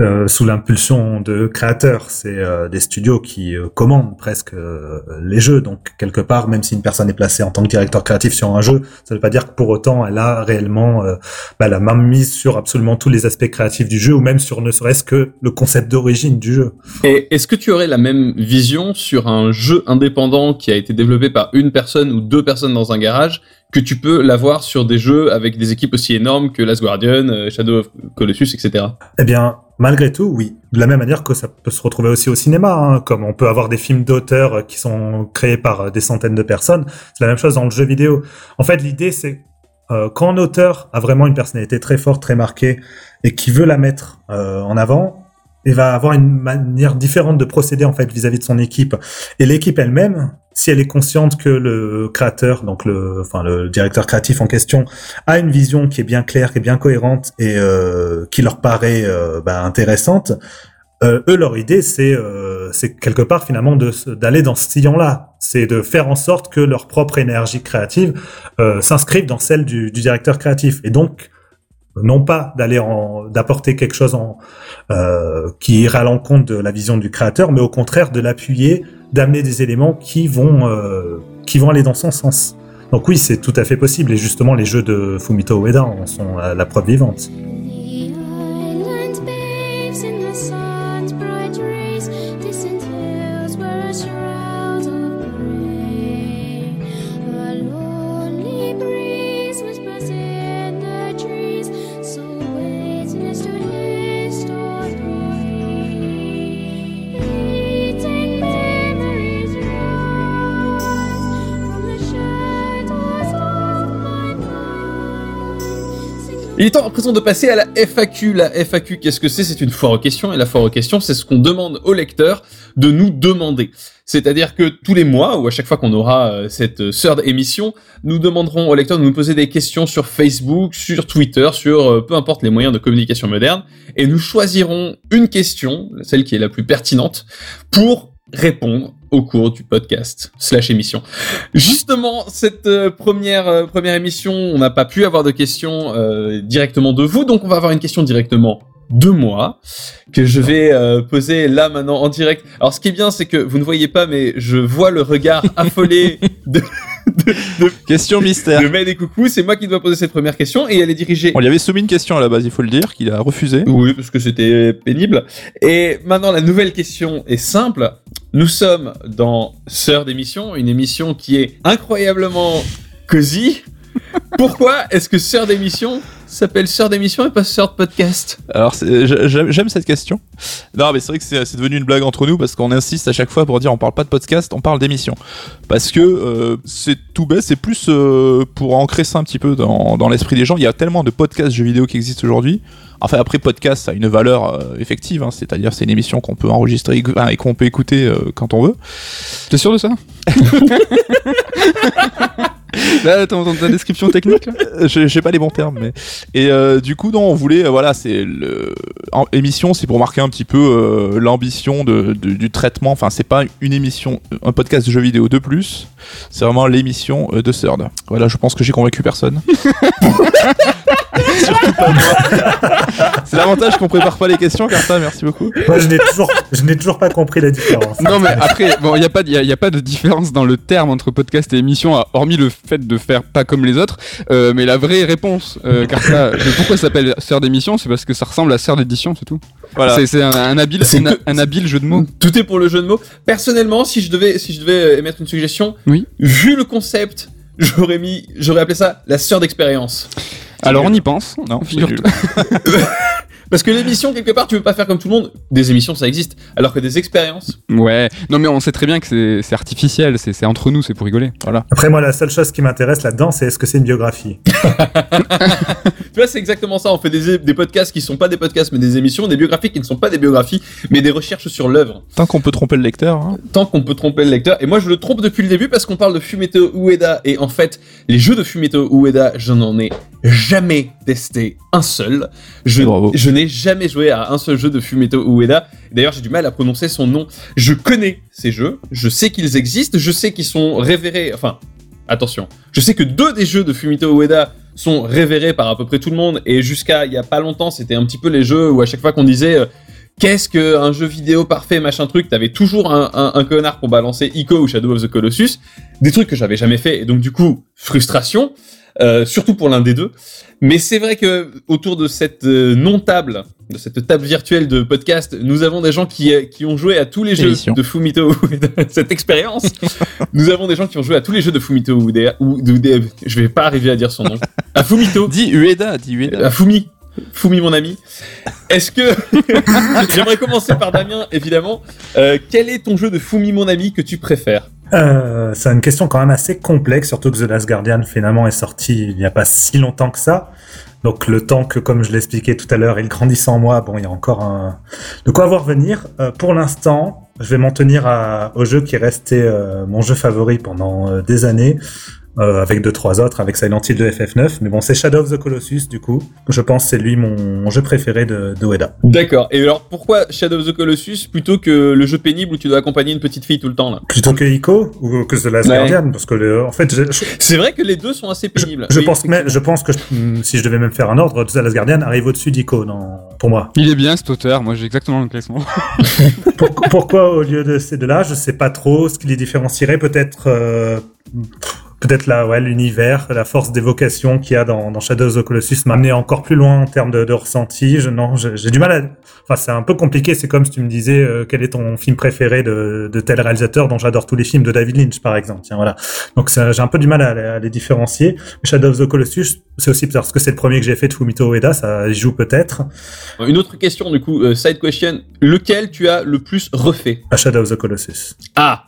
euh, sous l'impulsion de créateurs, c'est euh, des studios qui euh, commandent presque euh, les jeux. Donc quelque part, même si une personne est placée en tant que directeur créatif sur un jeu, ça ne veut pas dire que pour autant elle a réellement bah, la main mise sur absolument tous les aspects créatifs du jeu, ou même sur ne serait-ce que le concept d'origine du jeu. Et est-ce que tu aurais la même vision sur un jeu indépendant qui a été développé par une personne ou deux personnes dans un garage que tu peux l'avoir sur des jeux avec des équipes aussi énormes que Last Guardian, euh, Shadow of Colossus, etc. Eh bien, malgré tout, oui. De la même manière que ça peut se retrouver aussi au cinéma, hein, comme on peut avoir des films d'auteurs qui sont créés par des centaines de personnes. C'est la même chose dans le jeu vidéo. En fait, l'idée, c'est euh, quand un auteur a vraiment une personnalité très forte, très marquée, et qui veut la mettre euh, en avant, il va avoir une manière différente de procéder en fait vis-à-vis de son équipe. Et l'équipe elle-même, si elle est consciente que le créateur, donc le, enfin le directeur créatif en question, a une vision qui est bien claire, qui est bien cohérente et euh, qui leur paraît euh, bah, intéressante, euh, eux leur idée c'est euh, c'est quelque part finalement de d'aller dans ce sillon-là, c'est de faire en sorte que leur propre énergie créative euh, s'inscrive dans celle du, du directeur créatif. Et donc non pas d'aller en d'apporter quelque chose en qui ira à l'encontre de la vision du créateur, mais au contraire de l'appuyer, d'amener des éléments qui vont euh, qui vont aller dans son sens. Donc oui, c'est tout à fait possible et justement les jeux de Fumito Ueda en sont la preuve vivante. Il est temps à présent de passer à la FAQ. La FAQ, qu'est-ce que c'est? C'est une foire aux questions, et la foire aux questions, c'est ce qu'on demande au lecteur de nous demander. C'est-à-dire que tous les mois, ou à chaque fois qu'on aura euh, cette third émission, nous demanderons au lecteur de nous poser des questions sur Facebook, sur Twitter, sur euh, peu importe les moyens de communication moderne, et nous choisirons une question, celle qui est la plus pertinente, pour répondre au cours du podcast slash émission. Justement, cette euh, première euh, première émission, on n'a pas pu avoir de questions euh, directement de vous, donc on va avoir une question directement de moi que je vais poser là maintenant en direct. Alors ce qui est bien, c'est que vous ne voyez pas, mais je vois le regard affolé de, de, question mystère. De Med et Coucou, c'est moi qui dois poser cette première question et elle est dirigée. On lui avait soumis une question à la base, il faut le dire, qu'il a refusé. Oui, parce que c'était pénible. Et maintenant la nouvelle question est simple. Nous sommes dans Sœur d'émission, une émission qui est incroyablement cosy. Pourquoi est-ce que Sœur d'émission s'appelle Sœur d'émission et pas Sœur de podcast? Alors j'aime cette question. Non mais c'est vrai que c'est devenu une blague entre nous parce qu'on insiste à chaque fois pour dire on parle pas de podcast, on parle d'émission. Parce que euh, c'est tout bête, c'est plus euh, pour ancrer ça un petit peu dans, dans l'esprit des gens. Il y a tellement de podcasts jeux vidéo qui existent aujourd'hui Enfin, après, podcast, ça a une valeur euh, effective, hein, c'est-à-dire c'est une émission qu'on peut enregistrer et qu'on peut écouter euh, quand on veut. T'es sûr de ça? Là, t'entends ta description technique Euh, j'ai pas les bons termes mais et euh, du coup non on voulait euh, voilà c'est le en, émission c'est pour marquer un petit peu euh, l'ambition de, de- du traitement enfin c'est pas une émission un podcast de jeux vidéo de plus c'est vraiment l'émission euh, de Third voilà je pense que j'ai convaincu personne Surtout pas moi. c'est l'avantage qu'on prépare pas les questions car ça merci beaucoup Moi, je n'ai toujours, je n'ai toujours pas compris la différence. Non mais après, bon, il n'y a, pas y a, y a pas de différence dans le terme entre podcast et émission, hormis le fait de faire pas comme les autres. Euh, mais la vraie réponse, euh, car ça, pourquoi ça s'appelle sœur d'émission, c'est parce que ça ressemble à sœur d'édition, c'est tout. voilà C'est- C'est un, un habile, C'est un, que- un habile jeu de mots. Tout est pour le jeu de mots. Personnellement, si je devais, si je devais euh, émettre une suggestion, Oui. vu le concept, j'aurais mis, j'aurais appelé ça la sœur d'expérience. Alors on y pense. non Figure-toi. Parce que l'émission, quelque part, tu veux pas faire comme tout le monde. Des émissions, ça existe. Alors que des expériences, Ouais. Non mais on sait très bien que c'est- artificiel, c'est c'est entre nous, c'est pour rigoler. Voilà. Après, moi, la seule chose qui m'intéresse là-dedans, c'est est-ce que c'est une biographie? tu vois, c'est exactement ça. On fait des, des podcasts qui sont pas des podcasts, mais des émissions, des biographies qui ne sont pas des biographies, mais des recherches sur l'œuvre. tant qu'on peut tromper le lecteur hein. Tant qu'on peut tromper le lecteur. Et moi, je le trompe depuis le début parce qu'on parle de Fumeto Ueda. Et en fait, les jeux de Fumeto Ueda, je n'en ai jamais testé un seul. Je, je n'ai jamais joué à un seul jeu de Fumeto Ueda. D'ailleurs, j'ai du mal à prononcer son nom. Je connais ces jeux. Je sais qu'ils existent. Je sais qu'ils sont révérés. Enfin, attention. Je sais que deux des jeux de Fumito Ueda sont révérés par à peu près tout le monde. Et jusqu'à il y a pas longtemps, c'était un petit peu les jeux où à chaque fois qu'on disait euh, qu'est-ce qu'un jeu vidéo parfait, machin truc, t'avais toujours un, connard pour balancer Ico ou Shadow of the Colossus. Des trucs que j'avais jamais fait. Et donc, du coup, frustration. euh, surtout pour l'un des deux. Mais c'est vrai que autour de cette euh, non-table, de cette table virtuelle de podcast, nous avons des gens qui, euh, qui ont joué à tous les jeux Émission. de Fumito Ueda, cette expérience. nous avons des gens qui ont joué à tous les jeux de Fumito Ueda, ou de, de- je vais pas arriver à dire son nom. À Fumito, dis Ueda dis Ueda à Fumi. Fumi mon ami. Est-ce que j'aimerais commencer par Damien évidemment. Euh, quel est ton jeu de Fumi mon ami que tu préfères? Euh, c'est une question quand même assez complexe, surtout que The Last Guardian finalement est sorti il n'y a pas si longtemps que ça. Donc le temps que, comme je l'expliquais tout à l'heure, il grandisse en moi, bon, il y a encore un... de quoi voir venir. Euh, pour l'instant, je vais m'en tenir au jeu qui est resté euh, mon jeu favori pendant euh, des années, euh, avec deux trois autres, avec Silent Hill de FF9. Mais bon, c'est Shadow of the Colossus du coup. Je pense que c'est lui mon, jeu préféré de, de Ueda. D'accord. Et alors pourquoi Shadow of the Colossus plutôt que le jeu pénible où tu dois accompagner une petite fille tout le temps là? Plutôt que Ico ou que The Last Ouais. Guardian, parce que le- en fait, je- C'est vrai que les deux sont assez pénibles. Je Oui, pense, mais, je pense que je- hmm, si je devais même faire un ordre, The Last Guardian arrive au-dessus d'Ico dans, pour moi. Il est bien cet auteur, moi j'ai exactement le classement. Pour- pourquoi au lieu de ces deux-là Je sais pas trop ce qui les différencierait. Peut-être, euh, peut-être là, ouais, l'univers, la force d'évocation qu'il y a dans, dans Shadow of the Colossus m'a amené encore plus loin en termes de, de ressenti. Je, non, j'ai du mal à. Enfin, c'est un peu compliqué. C'est comme si tu me disais euh, quel est ton film préféré de, de tel réalisateur dont j'adore tous les films de David Lynch, par exemple. Tiens, voilà. Donc j'ai un peu du mal à, à les différencier. Shadow of the Colossus, c'est aussi parce que c'est le premier que j'ai fait de Fumito Ueda, ça y joue peut-être. Une autre question du coup, euh, side question. Lequel tu as le plus refait? À Shadow of the Colossus. Ah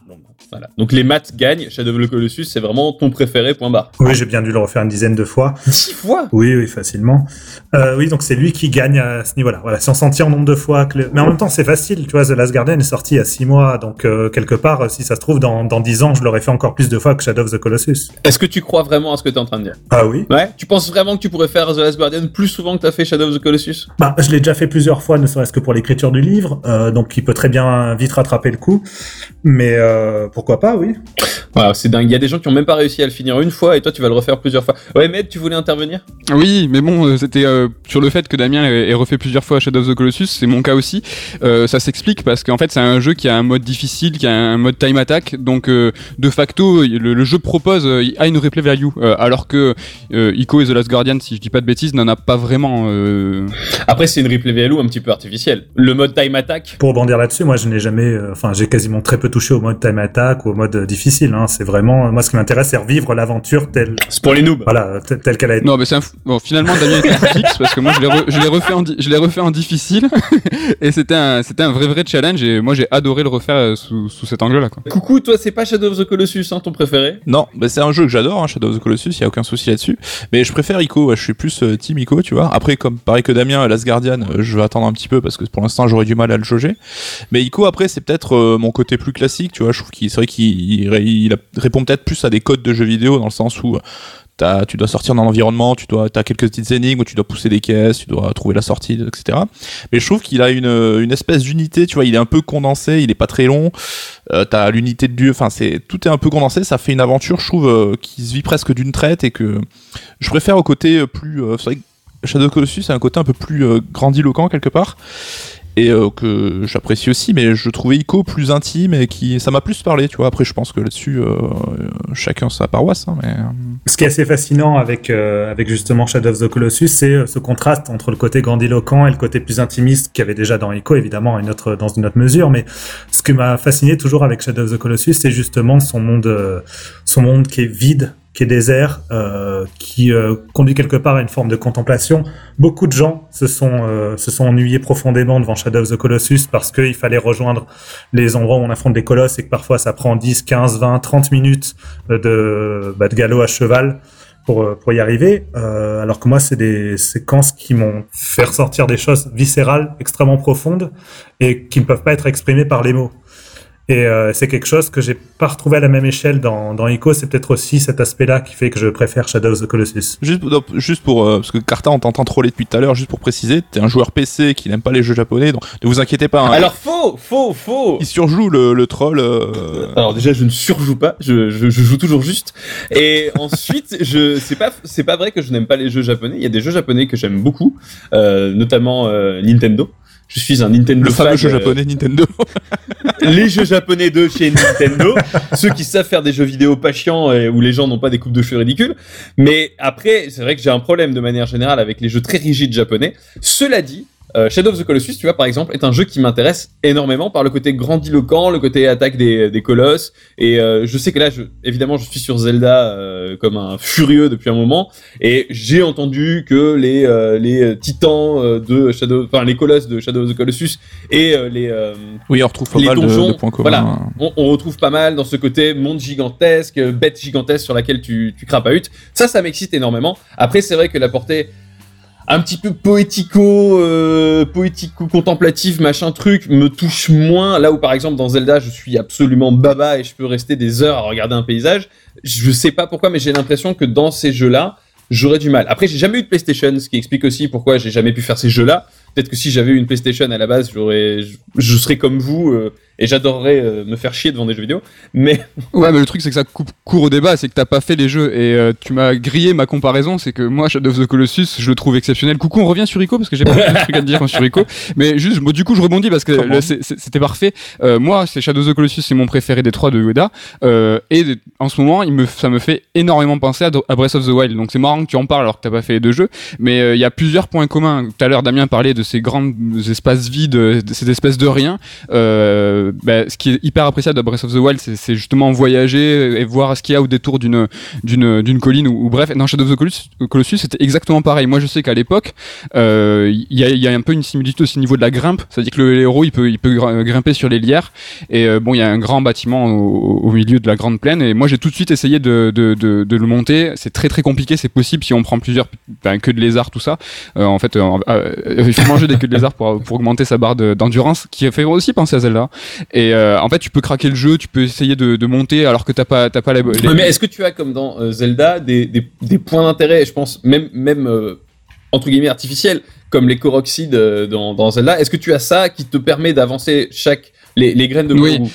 voilà. Donc les maths gagnent. Shadow of the Colossus c'est vraiment ton préféré. Point barre. Oui, j'ai bien dû le refaire une dizaine de fois. Dix fois? Oui, oui, facilement. Euh, oui, donc c'est lui qui gagne à ce niveau-là. Voilà, si on s'en nombre de fois. Que le- Mais en même temps, c'est facile. Tu vois, The Last Guardian est sorti il y a six mois, donc euh, quelque part, si ça se trouve, dans, dans dix ans, je l'aurais fait encore plus de fois que Shadow of the Colossus. Est-ce que tu crois vraiment à ce que tu es en train de dire? Ah oui Ouais. Tu penses vraiment que tu pourrais faire The Last Guardian plus souvent que t'as fait Shadow of the Colossus? Bah, je l'ai déjà fait plusieurs fois, ne serait-ce que pour l'écriture du livre, euh, donc il peut très bien vite rattraper le coup. Mais euh, pourquoi pas, oui. Voilà, c'est dingue. Il y a des gens qui ont même pas réussi à le finir une fois et toi tu vas le refaire plusieurs fois. Ouais, Med, tu voulais intervenir? Oui, mais bon, euh, c'était euh, sur le fait que Damien ait ait refait plusieurs fois Shadow of the Colossus, c'est mon cas aussi. Euh, ça s'explique parce qu'en fait, c'est un jeu qui a un mode difficile, qui a un mode time attack, donc euh, de facto, le, le jeu propose euh, a une replay value, euh, alors que euh, Ico et The Last Guardian, si je dis pas de bêtises, n'en a pas vraiment. euh, Après, c'est une replay value un petit peu artificielle. Le mode time attack. Pour rebondir là-dessus, moi, je n'ai jamais, euh, enfin, j'ai quasiment très peu touché au mode time attack ou au mode euh, difficile. Hein. C'est vraiment, moi, ce qui m'intéresse, c'est revivre l'aventure telle, C'est pour les noobs. voilà, telle telle qu'elle a été. Non, mais c'est un fou- bon. Finalement, Damien était fixe parce que moi, je l'ai re- je l'ai refait en, di- je l'ai refait en difficile et c'était un, c'était un vrai vrai challenge et moi j'ai adoré le refaire euh, sous, sous cet angle-là. Quoi. Coucou, toi, c'est pas Shadow of the Colossus, hein, ton préféré? Non, bah c'est un jeu que j'adore, hein, Shadow of the Colossus, il y a aucun souci là-dessus. Mais je préfère Ico, ouais, je suis plus euh, team Ico, tu vois. Après, comme pareil que Damien, Last Guardian, euh, je vais attendre un petit peu parce que pour l'instant j'aurais du mal à le jauger. Mais Ico, après, c'est peut-être euh, mon côté plus classique, tu vois. Je trouve qu'il c'est il répond peut-être plus à des codes de jeux vidéo dans le sens où tu dois sortir dans l'environnement, tu dois, as quelques petites énigmes où tu dois pousser des caisses, tu dois trouver la sortie, etc. Mais je trouve qu'il a une, espèce d'unité, tu vois, il est un peu condensé, il est pas très long. Euh, t'as l'unité de Dieu, enfin c'est tout est un peu condensé, ça fait une aventure, je trouve, euh, qui se vit presque d'une traite et que je préfère au côté plus. Euh, c'est vrai que Shadow Colossus a un côté un peu plus euh, grandiloquent quelque part et euh, que j'apprécie aussi mais je trouvais Ico plus intime et qui ça m'a plus parlé tu vois après je pense que là-dessus euh, chacun sa paroisse hein, mais euh. ce qui est assez fascinant avec avec justement Shadow of the Colossus c'est ce contraste entre le côté grandiloquent et le côté plus intimiste qu'il y avait déjà dans Ico évidemment une autre dans une autre mesure mais ce qui m'a fasciné toujours avec Shadow of the Colossus c'est justement son monde son monde qui est vide qui est désert, euh, qui euh, conduit quelque part à une forme de contemplation. Beaucoup de gens se sont euh, se sont ennuyés profondément devant Shadow of the Colossus parce qu'il fallait rejoindre les endroits où on affronte des colosses et que parfois ça prend 10, 15, 20, 30 minutes de, bah, de galop à cheval pour, pour y arriver. Euh, alors que moi, c'est des séquences qui m'ont fait ressortir des choses viscérales, extrêmement profondes et qui ne peuvent pas être exprimées par les mots. Et euh, c'est quelque chose que j'ai pas retrouvé à la même échelle dans, dans Ico. C'est peut-être aussi cet aspect-là qui fait que je préfère Shadow of the Colossus. Juste, juste pour euh, parce que Carta, on t'entend troller depuis tout à l'heure. Juste pour préciser, t'es un joueur PC qui n'aime pas les jeux japonais, donc ne vous inquiétez pas. Hein. Alors faux, faux, faux. Il surjoue le, le troll. Euh... Alors déjà, je ne surjoue pas. Je, je, je joue toujours juste. Et ensuite, je c'est pas c'est pas vrai que je n'aime pas les jeux japonais. Il y a des jeux japonais que j'aime beaucoup, euh, notamment euh, Nintendo. Je suis un Nintendo Le fameux jeu japonais Nintendo. les jeux japonais de chez Nintendo, ceux qui savent faire des jeux vidéo pas chiants et où les gens n'ont pas des coupes de cheveux ridicules. Mais après, c'est vrai que j'ai un problème de manière générale avec les jeux très rigides japonais. Cela dit, euh, Shadow of the Colossus, tu vois, par exemple, est un jeu qui m'intéresse énormément par le côté grandiloquent, le côté attaque des, des colosses. Et euh, je sais que là, je, évidemment, je suis sur Zelda euh, comme un furieux depuis un moment. Et j'ai entendu que les, euh, les titans de Shadow, enfin les colosses de Shadow of the Colossus et les oui, on retrouve pas les mal donjons, de, de points communs. Voilà, on, on, retrouve pas mal dans ce côté monde gigantesque, bête gigantesque sur laquelle tu, tu crapahutes. Ça, ça m'excite énormément. Après, c'est vrai que la portée un petit peu poético, euh, poético contemplatif, machin truc, me touche moins. Là où par exemple dans Zelda, je suis absolument baba et je peux rester des heures à regarder un paysage. Je sais pas pourquoi, mais j'ai l'impression que dans ces jeux-là, j'aurais du mal. Après, j'ai jamais eu de PlayStation, ce qui explique aussi pourquoi j'ai jamais pu faire ces jeux-là. Peut-être que si j'avais eu une PlayStation à la base, j'aurais, je, serais comme vous euh, et j'adorerais euh, me faire chier devant des jeux vidéo. Mais ouais, mais le truc c'est que ça coupe court au débat, c'est que t'as pas fait les jeux et euh, tu m'as grillé ma comparaison. C'est que moi, Shadow of the Colossus, je le trouve exceptionnel. Coucou, on revient sur Ico parce que j'ai pas de trucs à te dire sur Ico. Mais juste, moi, du coup, je rebondis parce que c'était parfait. Euh, moi, c'est Shadow of the Colossus, c'est mon préféré des trois de Ueda. Et en ce moment, il me, ça me fait énormément penser à, à Breath of the Wild. Donc c'est marrant que tu en parles alors que t'as pas fait les deux jeux. Mais il y a plusieurs points communs. Tout à l'heure, Damien parlait de ces grands espaces vides, de ces espèces de rien. Euh, bah, ce qui est hyper appréciable de Breath of the Wild, c'est- justement voyager et voir ce qu'il y a au détour d'une d'une d'une colline ou, bref. Dans Shadow of the Colossus, c'était exactement pareil. Moi, je sais qu'à l'époque, euh, il y, a, un peu une similitude aussi au niveau de la grimpe. C'est-à-dire que le héros, il peut il peut gr- grimper sur les lierres. Et euh, bon, il y a un grand bâtiment au, milieu de la grande plaine. Et moi, j'ai tout de suite essayé de de, de, de le monter. C'est très très compliqué. C'est possible si on prend plusieurs ben, queues de lézard, tout ça. Euh, en fait, il faut manger des queues de lézard pour pour augmenter sa barre de- d'endurance, qui fait aussi penser à Zelda. Et euh, en fait, tu peux craquer le jeu, tu peux essayer de, monter alors que t'as pas t'as pas la. les- mais est-ce que tu as comme dans euh, Zelda des, des, des points d'intérêt, je pense même même euh, entre guillemets artificiels comme les coroxides euh, dans, dans Zelda? Est-ce que tu as ça qui te permet d'avancer chaque les, les graines de Oui, oui,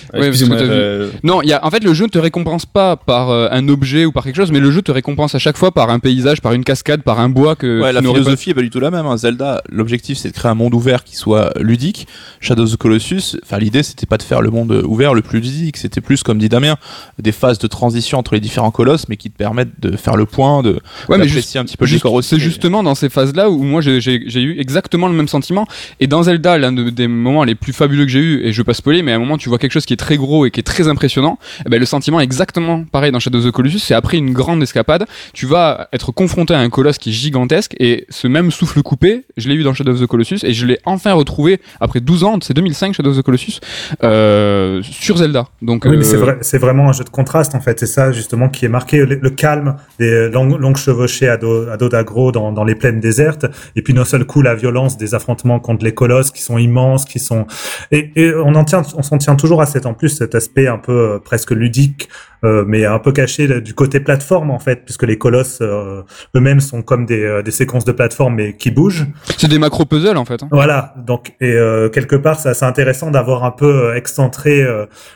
euh, Non, il y a, en fait, le jeu ne te récompense pas par euh, un objet ou par quelque chose, mais le jeu te récompense à chaque fois par un paysage, par une cascade, par un bois que Ouais, la philosophie est pas du tout la même. hein. Zelda, l'objectif c'est de créer un monde ouvert qui soit ludique. Shadow of the Colossus, enfin l'idée c'était pas de faire le monde ouvert le plus ludique, c'était plus comme dit Damien, des phases de transition entre les différents colosses, mais qui te permettent de faire le point, de Ouais, mais juste- un petit peu le Juste- décor aussi. C'est justement dans ces phases-là où moi j'ai- eu exactement le même sentiment. Et dans Zelda, l'un de- des moments les plus fabuleux que j'ai eu, et je veux mais à un moment tu vois quelque chose qui est très gros et qui est très impressionnant, eh ben, le sentiment est exactement pareil dans Shadow of the Colossus. C'est après une grande escapade, tu vas être confronté à un colosse qui est gigantesque et ce même souffle coupé, je l'ai eu dans Shadow of the Colossus et je l'ai enfin retrouvé après 12 ans, c'est 2005 Shadow of the Colossus, euh, sur Zelda. Donc, Oui, mais c'est euh, vrai, c'est vraiment un jeu de contraste en fait. C'est ça justement qui est marqué le, le calme des longues, longues chevauchées à dos, à dos d'agro dans, dans les plaines désertes, et puis d'un seul coup la violence des affrontements contre les colosses qui sont immenses, qui sont et, et on en tient tient, on s'en tient toujours à cet en plus cet aspect un peu euh, presque ludique, euh, mais un peu caché là, du côté plateforme en fait, puisque les colosses euh, eux-mêmes sont comme des, des séquences de plateforme mais qui bougent. C'est des macro puzzles en fait. hein. Voilà, donc et quelque part c'est assez intéressant d'avoir un peu excentré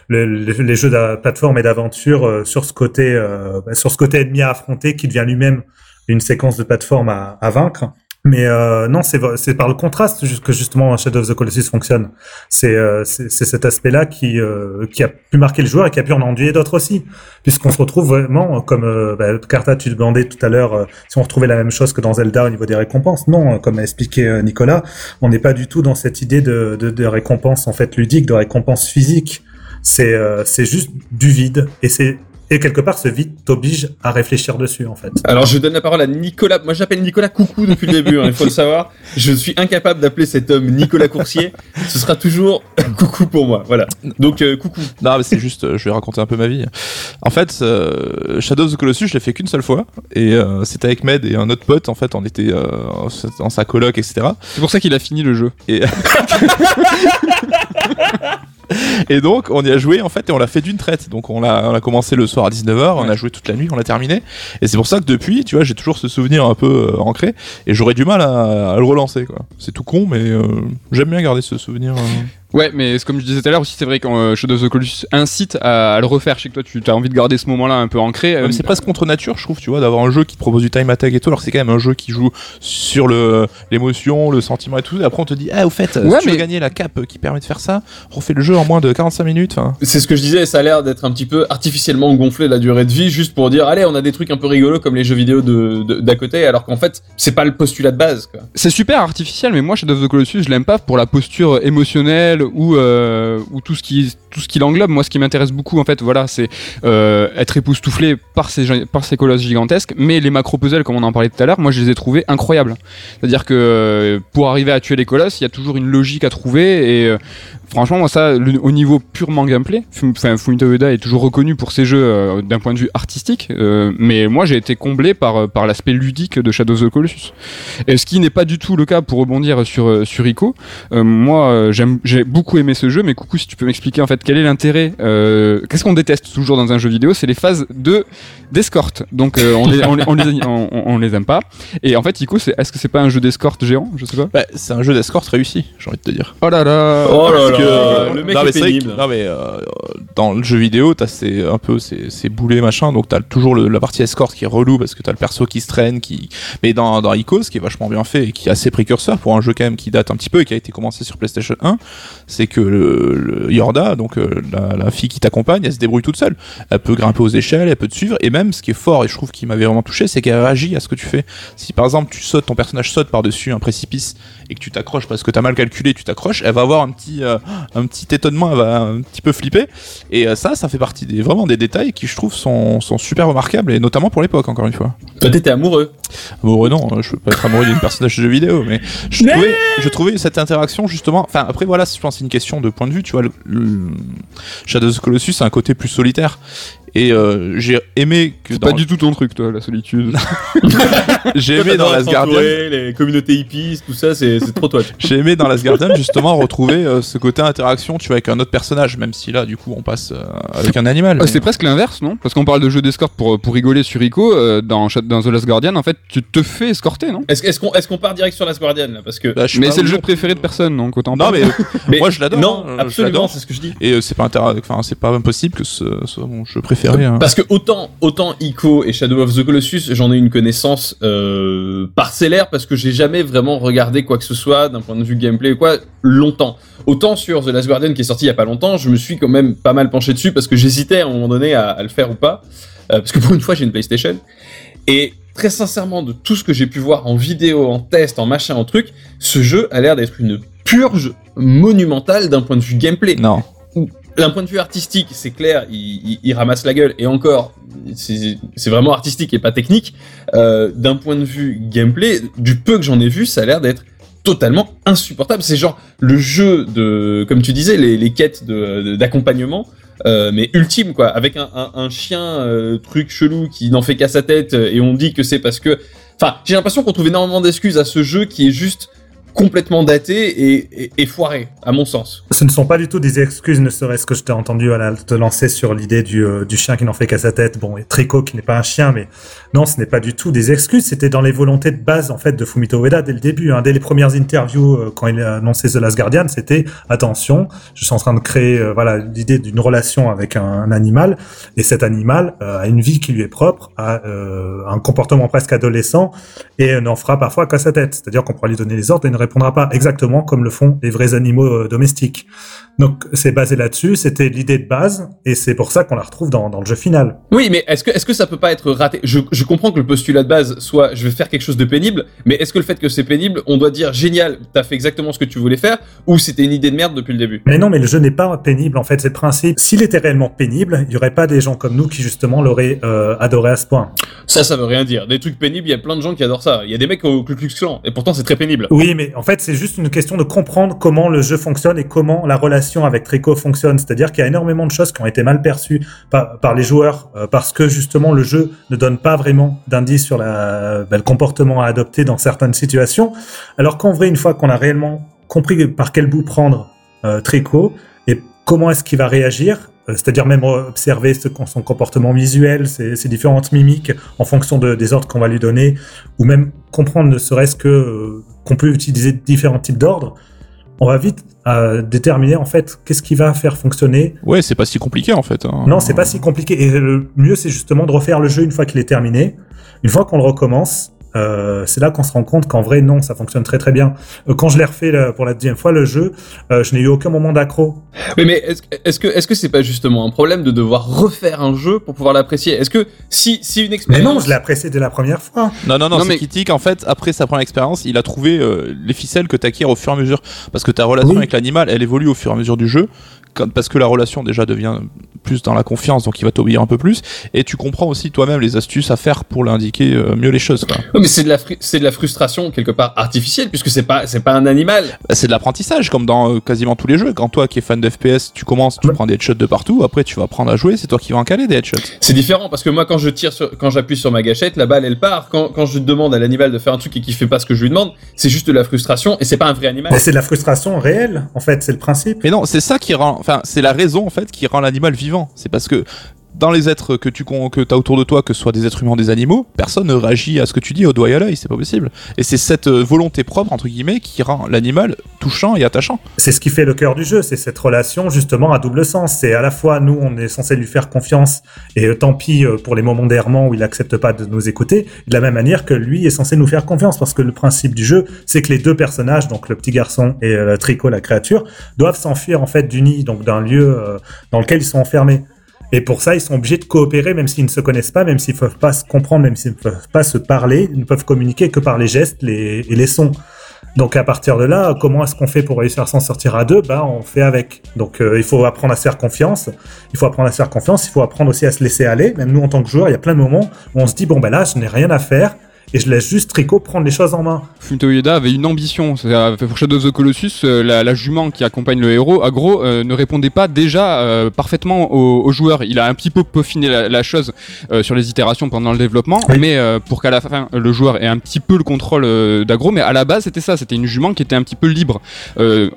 le- le- les jeux de plateforme et d'aventure sur ce côté sur ce côté ennemi à affronter qui devient lui-même une séquence de plateforme à, à vaincre. Mais euh, non, c'est par le contraste que justement Shadow of the Colossus fonctionne. C'est euh, cet aspect-là qui euh, qui a pu marquer le joueur et qui a pu en enduyer d'autres aussi, puisqu'on se retrouve vraiment comme euh, bah, Carta, tu demandais tout à l'heure euh, si on retrouvait la même chose que dans Zelda au niveau des récompenses. Non, euh, comme a expliqué euh, Nicolas, on n'est pas du tout dans cette idée de, de, de récompense en fait ludique, de récompense physique. C'est euh, c'est juste du vide et c'est et quelque part ce vide t'oblige à réfléchir dessus en fait. Alors je donne la parole à Nicolas. Moi j'appelle Nicolas Coucou depuis le début, hein, il faut le savoir. Je suis incapable d'appeler cet homme Nicolas Coursier. Ce sera toujours Coucou pour moi. Voilà. Donc euh, Coucou. Non, mais c'est juste, euh, je vais raconter un peu ma vie. En fait, euh, Shadow of the Colossus, je l'ai fait qu'une seule fois. Et euh, c'était avec Med et un autre pote. En fait, on était euh, dans sa coloc, etc. C'est pour ça qu'il a fini le jeu. Et donc, on y a joué, en fait, et on l'a fait d'une traite. Donc, on a, on a commencé le soir à 19h, on a joué toute la nuit, on l'a terminé. Et c'est pour ça que depuis, tu vois, j'ai toujours ce souvenir un peu euh, ancré. Et j'aurais du mal à, à le relancer, quoi. C'est tout con, mais euh, j'aime bien garder ce souvenir. Euh. Ouais, mais c'est comme je disais tout à l'heure aussi, c'est vrai que euh, Shadow of the Colossus incite à, à le refaire. Je sais que toi, tu as envie de garder ce moment-là un peu ancré. euh, c'est presque contre nature, je trouve, tu vois, d'avoir un jeu qui te propose du time attack et tout, alors que c'est quand même un jeu qui joue sur le l'émotion, le sentiment et tout. Et après, on te dit, ah, au fait, Ouais, si tu mais- veux gagner la cape qui permet de faire ça, refais le jeu en moins de 45 minutes. C'est ce que je disais, ça a l'air d'être un petit peu artificiellement gonflé la durée de vie, juste pour dire allez on a des trucs un peu rigolos comme les jeux vidéo de d'à côté, alors qu'en fait c'est pas le postulat de base. C'est super artificiel, mais moi Shadow of the Colossus, je l'aime pas pour la posture émotionnelle ou euh, ou tout ce qui tout ce qui l'englobe. Moi, ce qui m'intéresse beaucoup, en fait, voilà, c'est euh, être époustouflé par ces par ces colosses gigantesques. Mais les macro puzzles, comme on en parlait tout à l'heure, moi, je les ai trouvés incroyables. C'est-à-dire que euh, pour arriver à tuer les colosses, il y a toujours une logique à trouver et franchement, moi, ça, le- au niveau purement gameplay, enfin, Fumito Ueda est toujours reconnu pour ses jeux euh, d'un point de vue artistique, euh, mais moi, j'ai été comblé par euh, par l'aspect ludique de Shadow of the Colossus. Et ce qui n'est pas du tout le cas pour rebondir sur sur Ico. Euh, moi, j'aime, j'ai beaucoup aimé ce jeu, mais coucou, si tu peux m'expliquer en fait quel est l'intérêt euh, Qu'est-ce qu'on déteste toujours dans un jeu vidéo C'est les phases de d'escorte. Donc euh, on, les, on, les, on, les, on, on- on les aime pas. Et en fait, Ico, c'est, est-ce que c'est pas un jeu d'escorte géant? Je sais pas. bah, c'est un jeu d'escorte réussi, j'ai envie de te dire. Oh là là. Oh là Parce là, que, euh, le mec non, est mais que- non mais euh, dans le jeu vidéo, t'as ces un peu ces, ces boulets machin, donc t'as toujours le- la partie escorte qui est relou parce que t'as le perso qui se traîne, qui. Mais dans dans Ico, ce qui est vachement bien fait et qui est assez précurseur pour un jeu quand même qui date un petit peu et qui a été commencé sur PlayStation 1, c'est que le, le Yorda, donc euh, la, la fille qui t'accompagne, elle se débrouille toute seule. Elle peut grimper aux échelles, elle peut te suivre et même ce qui est fort et je trouve qui m'avait vraiment touché, c'est qu'elle réagit à ce que tu fais. Si par exemple tu sautes, ton personnage saute par dessus un précipice et que tu t'accroches parce que t'as mal calculé, tu t'accroches, elle va avoir un petit euh, un petit étonnement, elle va un petit peu flipper. Et euh, ça, ça fait partie des vraiment des détails qui je trouve sont, sont super remarquables et notamment pour l'époque encore une fois. Toi t'étais amoureux. Amoureux non, je peux pas être amoureux d'une personnage de jeu vidéo, mais je trouvais, je trouvais cette interaction justement. Enfin après voilà, je pense que c'est une question de point de vue. Tu vois, le, le- Shadow of the Colossus a un côté plus solitaire. Et euh, j'ai aimé que C'est dans, pas du tout ton truc, toi, la solitude. j'ai aimé dans Last Guardian, les communautés hippies, tout ça, c'est c'est trop toi. J'ai aimé dans Last Guardian justement retrouver euh, ce côté interaction, tu vois, avec un autre personnage, même si là, du coup, on passe euh, avec un animal. Ah, c'est presque l'inverse, non? Parce qu'on parle de jeu d'escorte pour, pour rigoler sur Ico. euh, dans, dans The Last Guardian, en fait, tu te fais escorter, non? Est-ce est-ce qu'on est qu'on part direct sur Last Guardian là? Parce que Bah, Mais c'est le jeu préféré de personne, donc autant Non, pas. mais, Mais moi je l'adore. non, hein, je absolument, l'adore. c'est ce que je dis. Et euh, c'est pas enfin, c'est pas impossible que ce soit mon jeu préféré. Hein. Parce que autant autant Ico et Shadow of the Colossus, j'en ai une connaissance euh, parcellaire parce que j'ai jamais vraiment regardé quoi que ce soit d'un point de vue gameplay ou quoi longtemps. Autant sur The Last Guardian qui est sorti il y a pas longtemps, je me suis quand même pas mal penché dessus parce que j'hésitais à un moment donné à, à le faire ou pas Euh, parce que pour une fois j'ai une PlayStation et très sincèrement de tout ce que j'ai pu voir en vidéo, en test, en machin, en truc, ce jeu a l'air d'être une purge monumentale d'un point de vue gameplay. Non. D'un point de vue artistique, c'est clair, il, il- ramasse la gueule. Et encore, c'est vraiment artistique et pas technique. Euh, D'un point de vue gameplay, du peu que j'en ai vu, ça a l'air d'être totalement insupportable. C'est genre le jeu de, comme tu disais, les, quêtes d'accompagnement, euh, mais ultime quoi, avec un chien euh, truc chelou qui n'en fait qu'à sa tête euh, et on dit que c'est parce que, enfin, j'ai l'impression qu'on trouve énormément d'excuses à ce jeu qui est juste complètement daté et, foiré, à mon sens. Ce ne sont pas du tout des excuses, ne serait-ce que je t'ai entendu te lancer sur l'idée du, euh, du chien qui n'en fait qu'à sa tête, bon, et Tricot qui n'est pas un chien, mais non, ce n'est pas du tout des excuses, c'était dans les volontés de base, en fait, de Fumito Ueda dès le début, hein, dès les premières interviews, euh, quand il a annoncé The Last Guardian, c'était, attention, je suis en train de créer, euh, voilà, l'idée d'une relation avec un, animal, et cet animal a une vie qui lui est propre, a un comportement presque adolescent, et n'en fera parfois qu'à sa tête, c'est-à-dire qu'on pourra lui donner les ordres et ne répondra pas exactement comme le font les vrais animaux euh, domestiques. Donc c'est basé là-dessus, c'était l'idée de base, et c'est pour ça qu'on la retrouve dans, dans, le jeu final. Oui, mais est-ce que est-ce que ça peut pas être raté? Je, je, comprends que le postulat de base soit je vais faire quelque chose de pénible, mais est-ce que le fait que c'est pénible, on doit dire génial, t'as fait exactement ce que tu voulais faire, ou c'était une idée de merde depuis le début? Mais non, mais le jeu n'est pas pénible en fait, c'est le principe. S'il était réellement pénible, il y aurait pas des gens comme nous qui justement l'auraient euh, adoré à ce point. Ça, ça veut rien dire. Des trucs pénibles, il y a plein de gens qui adorent ça. Il y a des mecs au Ku Klux Klan, et pourtant c'est très pénible. Oui, mais en fait c'est juste une question de comprendre comment le jeu fonctionne et comment la relation avec Trico fonctionne. C'est-à-dire qu'il y a énormément de choses qui ont été mal perçues par, les joueurs euh, parce que justement le jeu ne donne pas vraiment d'indices sur ben, le comportement à adopter dans certaines situations. Alors qu'en vrai, une fois qu'on a réellement compris par quel bout prendre euh, Trico et comment est-ce qu'il va réagir, euh, c'est-à-dire même observer son comportement visuel, ses, différentes mimiques en fonction de, des ordres qu'on va lui donner, ou même comprendre ne serait-ce que qu'on peut utiliser différents types d'ordres, on va vite à déterminer en fait qu'est-ce qui va faire fonctionner. Ouais, c'est pas si compliqué en fait. Hein. Non, c'est pas si compliqué. Et le mieux, c'est justement de refaire le jeu une fois qu'il est terminé. Une fois qu'on le recommence, euh, c'est là qu'on se rend compte qu'en vrai, non, ça fonctionne très très bien. Euh, quand je l'ai refait là, pour la deuxième fois, le jeu, euh, je n'ai eu aucun moment d'accro. Oui, mais est-ce est que est-ce que c'est pas justement un problème de devoir refaire un jeu pour pouvoir l'apprécier? Est-ce que si si une expérience... Mais non, je l'ai apprécié dès la première fois. Non, non, non, non c'est mais... critique. En fait, après sa première expérience, il a trouvé euh, les ficelles que t'acquiers au fur et à mesure. Parce que ta relation oui. avec l'animal, elle évolue au fur et à mesure du jeu parce que la relation déjà devient plus dans la confiance, donc il va t'obéir un peu plus, et tu comprends aussi toi-même les astuces à faire pour l'indiquer euh, mieux les choses. Quoi. Mais c'est de la c'est de la frustration quelque part artificielle puisque c'est pas c'est pas un animal. Bah, c'est de l'apprentissage comme dans euh, quasiment tous les jeux. Quand toi qui es fan de FPS, tu commences, tu ouais. prends des headshots de partout, après tu vas apprendre à jouer, c'est toi qui vas en caler des headshots. C'est différent parce que moi quand je tire sur, quand j'appuie sur ma gâchette, la balle elle part. Quand, quand je demande à l'animal de faire un truc et qu'il fait pas ce que je lui demande, c'est juste de la frustration et c'est pas un vrai animal. Mais c'est de la frustration réelle en fait, c'est le principe. Mais non, c'est ça qui rend, enfin c'est la raison en fait qui rend l'animal vivant. C'est parce que dans les êtres que tu as autour de toi, que ce soit des êtres humains, des animaux, personne ne réagit à ce que tu dis au doigt et à l'œil, c'est pas possible. Et c'est cette volonté propre entre guillemets qui rend l'animal touchant et attachant. C'est ce qui fait le cœur du jeu, c'est cette relation justement à double sens. C'est à la fois nous, on est censé lui faire confiance et euh, tant pis pour les moments d'errement où il accepte pas de nous écouter, de la même manière que lui est censé nous faire confiance parce que le principe du jeu, c'est que les deux personnages, donc le petit garçon et euh, le tricot, la créature, doivent s'enfuir en fait du nid, donc d'un lieu euh, dans lequel ils sont enfermés. Et pour ça, ils sont obligés de coopérer, même s'ils ne se connaissent pas, même s'ils ne peuvent pas se comprendre, même s'ils ne peuvent pas se parler, ils ne peuvent communiquer que par les gestes les, et les sons. Donc à partir de là, comment est-ce qu'on fait pour réussir à s'en sortir à deux? Bah on fait avec. Donc euh, il faut apprendre à se faire confiance. Il faut apprendre à se faire confiance. Il faut apprendre aussi à se laisser aller. Même nous en tant que joueurs, il y a plein de moments où on se dit bon ben là, je n'ai rien à faire et je laisse juste Trico prendre les choses en main. Fumito Ueda avait une ambition. Pour Shadow of the Colossus, euh, la, la, jument qui accompagne le héros, Agro, euh, ne répondait pas déjà euh, parfaitement aux, aux, joueurs. Il a un petit peu peaufiné la, la chose euh, sur les itérations pendant le développement, oui. mais pour qu'à la fin le joueur ait un petit peu le contrôle d'Agro. Mais à la base, c'était ça. C'était une jument qui était un petit peu libre,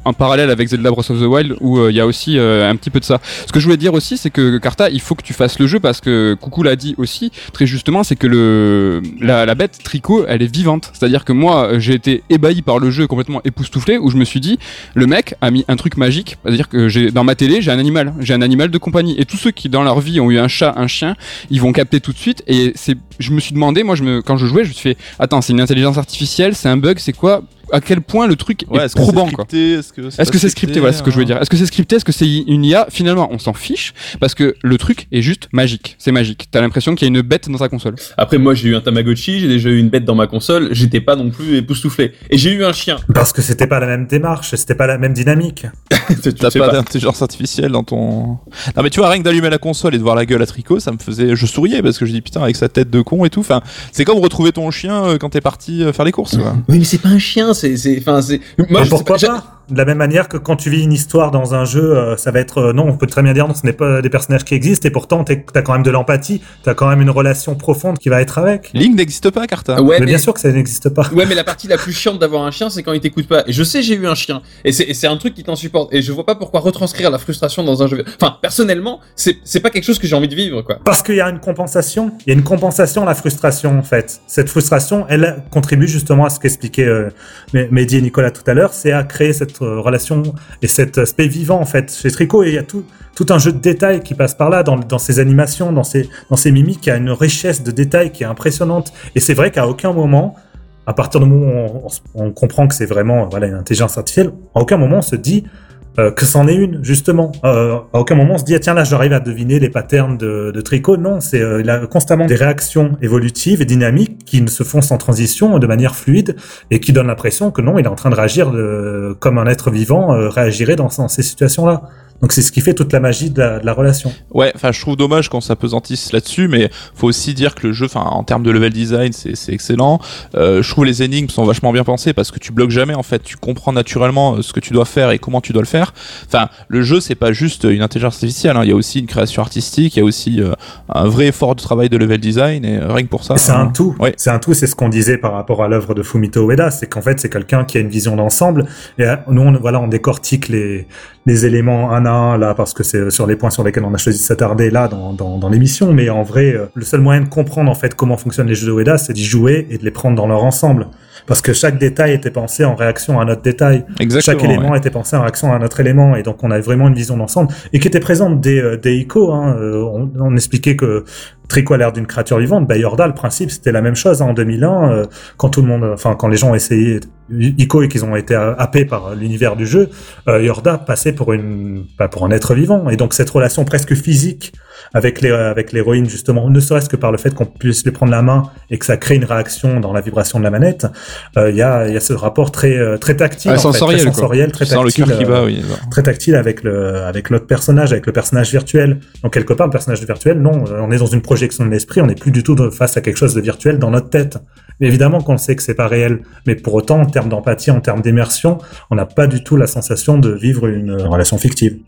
en parallèle avec Zelda Breath of the Wild, où il y a aussi un petit peu de ça. Ce que je voulais dire aussi, c'est que Karta, il faut que tu fasses le jeu parce que Coucou l'a dit aussi très justement, c'est que le la, la bête Trico, elle est vivante. C'est-à-dire que moi, j'ai été ébahi par le jeu complètement époustouflé, où je me suis dit, le mec a mis un truc magique. C'est-à-dire que j'ai dans ma télé, j'ai un animal, j'ai un animal de compagnie. Et tous ceux qui dans leur vie ont eu un chat, un chien, ils vont capter tout de suite. Et c'est, je me suis demandé, moi, je me, quand je jouais, je me suis fait, attends, c'est une intelligence artificielle, c'est un bug, c'est quoi? À quel point le truc ouais, est, est probant quoi? Est-ce que c'est est -ce c'est scripté? Voilà ce que je voulais dire. Est-ce que c'est scripté? Est-ce que c'est une IA Finalement, on s'en fiche parce que le truc est juste magique. C'est magique. T'as l'impression qu'il y a une bête dans ta console. Après, moi, j'ai eu un Tamagotchi, j'ai déjà eu une bête dans ma console. J'étais pas non plus époustouflé. Et j'ai eu un chien. Parce que c'était pas la même démarche, c'était pas la même dynamique. T'as pas, pas. d'intelligence artificielle dans ton. Non mais tu vois, rien que d'allumer la console et de voir la gueule à tricot, ça me faisait. Je souriais parce que je dis putain avec sa tête de con et tout. Enfin, c'est comme retrouver ton chien quand t'es parti faire les courses. Quoi. Oui, mais c'est pas un chien. C'est, c'est, enfin, c'est moi, je pourquoi pas? De la même manière que quand tu vis une histoire dans un jeu, euh, ça va être euh, non, on peut très bien dire non, ce n'est pas des personnages qui existent et pourtant tu as quand même de l'empathie, tu as quand même une relation profonde qui va être avec. Link n'existe pas, Carta. Ouais, mais, bien sûr que ça n'existe pas. Ouais, mais la partie la plus chiante d'avoir un chien, c'est quand il t'écoute pas. Et je sais, j'ai eu un chien, et c'est un truc qui t'insupporte. Et je vois pas pourquoi retranscrire la frustration dans un jeu. Enfin, personnellement, c'est c'est pas quelque chose que j'ai envie de vivre, quoi. Parce qu'il y a une compensation. Il y a une compensation à la frustration, en fait. Cette frustration, elle contribue justement à ce qu'expliquait euh, Mehdi et Nicolas tout à l'heure, c'est à créer cette relation et cet aspect vivant, en fait, chez Tricot. Et il y a tout, un jeu de détails qui passe par là, dans, dans ses animations, dans ses, dans ses mimiques. Il a une richesse de détails qui est impressionnante. Et c'est vrai qu'à aucun moment, à partir du moment où on, on comprend que c'est vraiment voilà, une intelligence artificielle, à aucun moment on se dit euh, que c'en est une, justement. Euh, à aucun moment on se dit, ah, tiens, là, j'arrive à deviner les patterns de, de tricot. Non, c'est euh, constamment des réactions évolutives et dynamiques qui ne se font sans transition, de manière fluide, et qui donnent l'impression que non, il est en train de réagir de, comme un être vivant réagirait dans, dans ces situations-là. Donc c'est ce qui fait toute la magie de la, de la relation. Ouais, enfin je trouve dommage qu'on s'apesantisse là-dessus, mais faut aussi dire que le jeu, enfin en termes de level design, c'est excellent. Euh, je trouve les énigmes sont vachement bien pensées parce que tu bloques jamais en fait, tu comprends naturellement euh, ce que tu dois faire et comment tu dois le faire. Enfin, le jeu c'est pas juste une intelligence artificielle, hein. il y a aussi une création artistique, il y a aussi euh, un vrai effort de travail de level design et rien que pour ça. C'est un tout. Ouais. C'est un tout, c'est ce qu'on disait par rapport à l'œuvre de Fumito Ueda, c'est qu'en fait c'est quelqu'un qui a une vision d'ensemble et nous on, voilà on décortique les les éléments un là parce que c'est sur les points sur lesquels on a choisi de s'attarder là dans l'émission. Mais en vrai euh, le seul moyen de comprendre en fait comment fonctionnent les jeux de Ueda c'est d'y jouer et de les prendre dans leur ensemble parce que chaque détail était pensé en réaction à un autre détail Exactement, chaque élément était pensé en réaction à un autre élément et donc on avait vraiment une vision d'ensemble et qui était présente dès, euh, dès ICO hein. Euh, on, on expliquait que Tricot a l'air d'une créature vivante. Bah, Yorda, le principe, c'était la même chose hein, en 2001, euh, quand tout le monde, enfin, quand les gens ont essayé Ico et qu'ils ont été happés par l'univers du jeu, euh, Yorda passait pour une, bah, pour un être vivant. Et donc cette relation presque physique avec les, avec l'héroïne justement, ne serait-ce que par le fait qu'on puisse lui prendre la main et que ça crée une réaction dans la vibration de la manette, euh, il y a, il y a ce rapport très, euh, très tactile, Ah, en fait, sensoriel, très sensoriel, très le tactile. qui euh, bat, oui. très tactile avec le avec l'autre personnage, avec le personnage virtuel. Donc quelque part, le personnage virtuel, non, euh, on est dans une projection de l'esprit, on n'est plus du tout face à quelque chose de virtuel dans notre tête. Mais évidemment qu'on sait que c'est pas réel, mais pour autant, en termes d'empathie, en termes d'immersion, on n'a pas du tout la sensation de vivre une euh, relation fictive.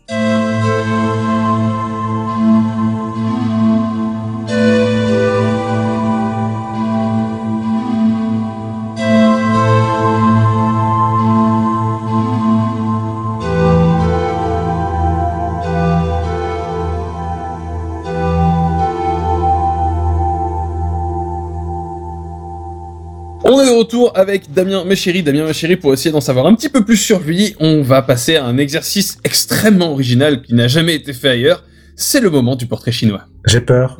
Avec Damien Méchéri. Damien Méchéri, pour essayer d'en savoir un petit peu plus sur lui, on va passer à un exercice extrêmement original qui n'a jamais été fait ailleurs. C'est le moment du portrait chinois. J'ai peur.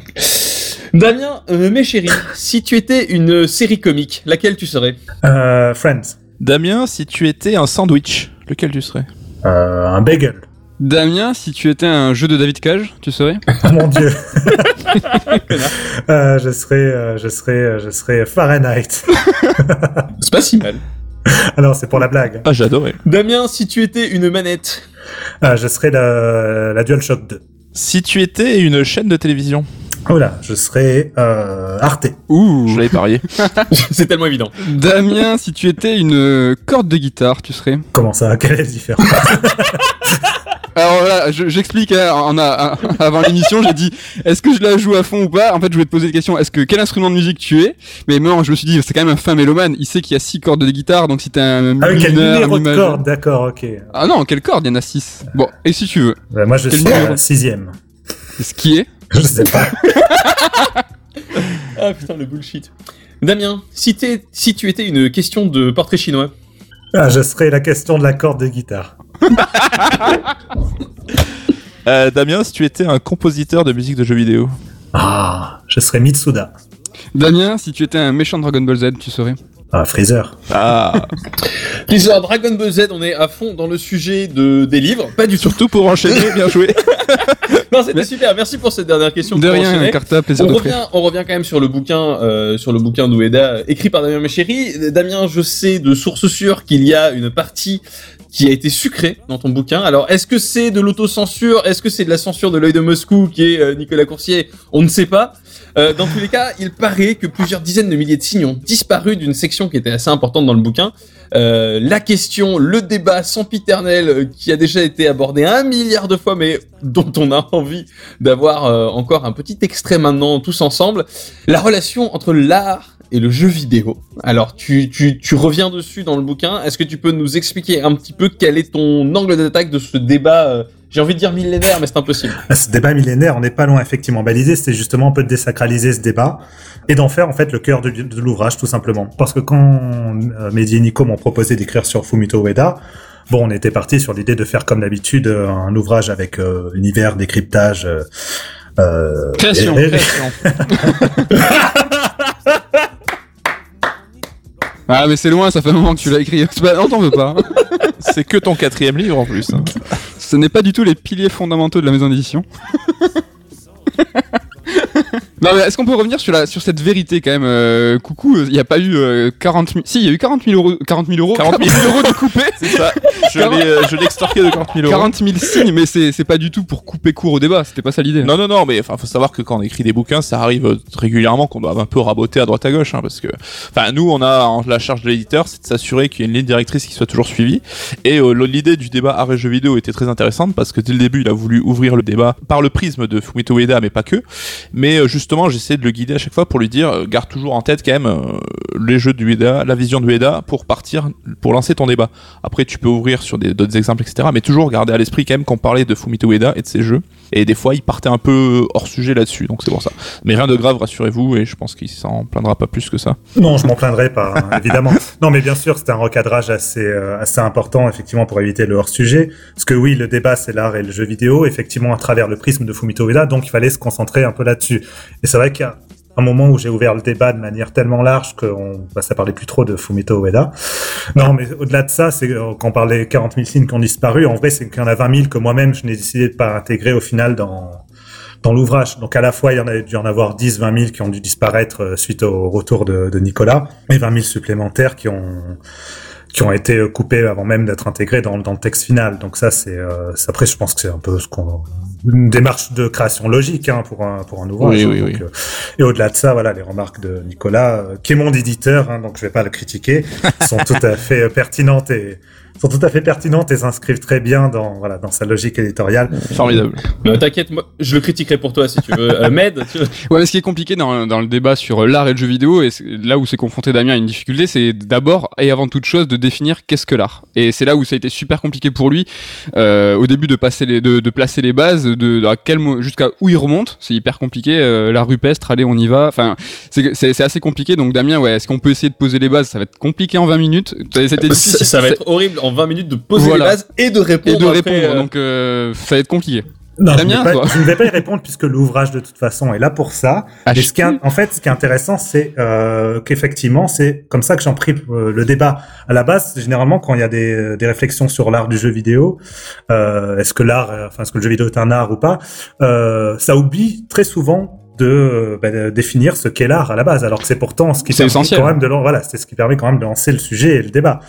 Damien euh, Méchéri, si tu étais une série comique, laquelle tu serais Euh, Friends, Damien, si tu étais un sandwich, lequel tu serais? Euh, un bagel. Damien, si tu étais un jeu de David Cage, tu serais Oh mon dieu. Euh, je serais, euh, je serais, euh, je serais Fahrenheit. C'est pas si mal. Alors c'est pour la blague. Ah, j'adorais. Damien, si tu étais une manette, Euh, je serais la, la DualShock 2. Si tu étais une chaîne de télévision, Oh là, je serais euh, Arte. Ouh je l'avais parié. c'est tellement évident. Damien, si tu étais une corde de guitare, tu serais Comment ça? Quelle est la différence? Alors voilà, je- j'explique. hein, on a, avant l'émission, j'ai dit est-ce que je la joue à fond ou pas? En fait, je voulais te poser la question est-ce que quel instrument de musique tu es? Mais non, je me suis dit c'est quand même un fin mélomane. Il sait qu'il y a six cordes de guitare, donc si t'es un Ah oui, quel mineur, un numéro mi de majeur- corde, d'accord, ok. Ah non, quelle corde? Il y en a six. Bon, et si tu veux, moi je Quel suis à sixième. ce qui est? Je sais pas. Ah putain, le bullshit. Damien, si, t'es- si tu étais une question de portrait chinois, Ah, je serais la question de la corde de guitare. Euh, Damien, si tu étais un compositeur de musique de jeux vidéo. Ah, je serais Mitsuda. Damien, si tu étais un méchant de Dragon Ball Z, tu serais Ah, Freezer. Ah, Blizzard Dragon Ball Z, on est à fond dans le sujet de, des livres, pas du tout. surtout pour enchaîner, bien joué. Non, c'était Mais- super, merci pour cette dernière question. De rien. Carta, plaisir On de revient, on revient quand même sur le bouquin, euh, sur le bouquin d'Ueda, écrit par Damien Méchéry. Damien, je sais de sources sûres qu'il y a une partie qui a été sucré dans ton bouquin. Alors, est-ce que c'est de l'autocensure? Est-ce que c'est de la censure de l'œil de Moscou qui est euh, Nicolas Coursier? On ne sait pas. Euh, dans tous les cas, il paraît que plusieurs dizaines de milliers de signes ont disparu d'une section qui était assez importante dans le bouquin. Euh, la question, le débat sempiternel euh, qui a déjà été abordé un milliard de fois, mais dont on a envie d'avoir euh, encore un petit extrait maintenant tous ensemble. La relation entre l'art et le jeu vidéo. Alors, tu, tu, tu reviens dessus dans le bouquin. Est-ce que tu peux nous expliquer un petit peu quel est ton angle d'attaque de ce débat euh, J'ai envie de dire millénaire, mais c'est impossible. À Ce débat millénaire, on n'est pas loin effectivement. L'idée, c'était justement un peu de désacraliser ce débat et d'en faire en fait le cœur de, de l'ouvrage, tout simplement. Parce que quand euh, Mehdi et Nico m'ont proposé d'écrire sur Fumito Ueda, bon, on était parti sur l'idée de faire comme d'habitude euh, un ouvrage avec euh, univers, décryptage. Euh, euh, Création, et- création. Ah mais c'est loin, ça fait un moment que tu l'as écrit. Pas- Non, t'en veux pas. C'est que ton quatrième livre en plus. hein. Ce n'est pas du tout les piliers fondamentaux de la maison d'édition. Non mais est-ce qu'on peut revenir sur, la, sur cette vérité quand même euh, Coucou, il n'y a pas eu euh, 40 000... Si, il y a eu 40 000 euros, 40 000 euros, 40 000 euros de coupé C'est ça. Je l'ai, euh, je l'ai extorqué de 40 000 euros. 40 000 signes, mais c'est c'est pas du tout pour couper court au débat, c'était pas ça l'idée. Non, non, non, mais enfin, faut savoir que quand on écrit des bouquins, ça arrive euh, régulièrement qu'on doit un peu raboter à droite à gauche, hein, parce que, enfin, nous, on a en- la charge de l'éditeur, c'est de s'assurer qu'il y ait une ligne directrice qui soit toujours suivie. Et euh, l'idée du débat arrêt jeux vidéo était très intéressante parce que dès le début, il a voulu ouvrir le débat par le prisme de Fumito Ueda, mais pas que. Mais euh, justement, j'essaie de le guider à chaque fois pour lui dire, euh, garde toujours en tête quand même euh, les jeux de Ueda, la vision de Ueda pour partir, pour lancer ton débat. Après, tu peux ouvrir sur d'autres exemples, etc. Mais toujours garder à l'esprit quand même qu'on parlait de Fumito Ueda et de ses jeux. Et des fois, il partait un peu hors sujet là-dessus, donc c'est pour ça. Mais rien de grave, rassurez-vous, et je pense qu'il s'en plaindra pas plus que ça. Non, je m'en plaindrai pas, hein, évidemment. Non, mais bien sûr, c'était un recadrage assez euh, assez important, effectivement, pour éviter le hors-sujet. Parce que oui, le débat, c'est l'art et le jeu vidéo, effectivement, à travers le prisme de Fumito Ueda, donc il fallait se concentrer un peu là-dessus. Et c'est vrai qu'il y a un moment où j'ai ouvert le débat de manière tellement large qu'on bah, ça parlait plus trop de Fumito Ueda. Non, mais au-delà de ça, c'est euh, quand on parlait 40 000 signes qui ont disparu, en vrai, c'est qu'il y en a 20 000 que moi-même, je n'ai décidé de pas intégrer au final dans dans l'ouvrage. Donc à la fois, il y en a dû en avoir 10, 20 000 qui ont dû disparaître euh, suite au retour de, de Nicolas, et 20 000 supplémentaires qui ont qui ont été coupés avant même d'être intégrés dans, dans le texte final. Donc ça, c'est euh, après, je pense que c'est un peu ce qu'on une démarche de création logique hein, pour un pour un ouvrage. Oui, hein. oui, Donc, oui. euh, et au-delà de ça, voilà, les remarques de Nicolas, euh, qui est mon éditeur, hein, donc je vais pas le critiquer, sont tout à fait pertinentes et sont tout à fait pertinentes et s'inscrivent très bien dans voilà dans sa logique éditoriale. Formidable. Euh, T'inquiète, moi, je le critiquerai pour toi si tu veux. Euh, Med, tu veux- Ouais, mais ce qui est compliqué dans, dans le débat sur l'art et le jeu vidéo, et là où s'est confronté Damien à une difficulté, c'est d'abord et avant toute chose de définir qu'est-ce que l'art. Et c'est là où ça a été super compliqué pour lui, euh, au début de, passer les, de, de placer les bases, de, de à quel mo- jusqu'à où il remonte, c'est hyper compliqué. Euh, l'art rupestre, allez, on y va. Enfin, c'est c'est- c'est assez compliqué. Donc Damien, ouais, est-ce qu'on peut essayer de poser les bases? Ça va être compliqué en 20 minutes. Ça, difficile. ça va être horrible en 20 minutes de poser Voilà. les bases et de répondre. et de après, répondre. euh, Donc euh, ça va être compliqué. Non, je, Damien, ne vais pas, toi je ne vais pas y répondre puisque l'ouvrage de toute façon est là pour ça. Ah, Mais ce qui est, en fait, ce qui est intéressant, c'est euh, qu'effectivement, c'est comme ça que j'en pris euh, le débat. À la base, généralement, quand il y a des, des réflexions sur l'art du jeu vidéo, euh, est-ce que l'art, enfin, est-ce que le jeu vidéo est un art ou pas, euh, ça oublie très souvent de, euh, bah, de définir ce qu'est l'art à la base, alors que c'est pourtant ce qui permet essentiel. quand même de voilà, c'est ce qui permet quand même de lancer le sujet et le débat.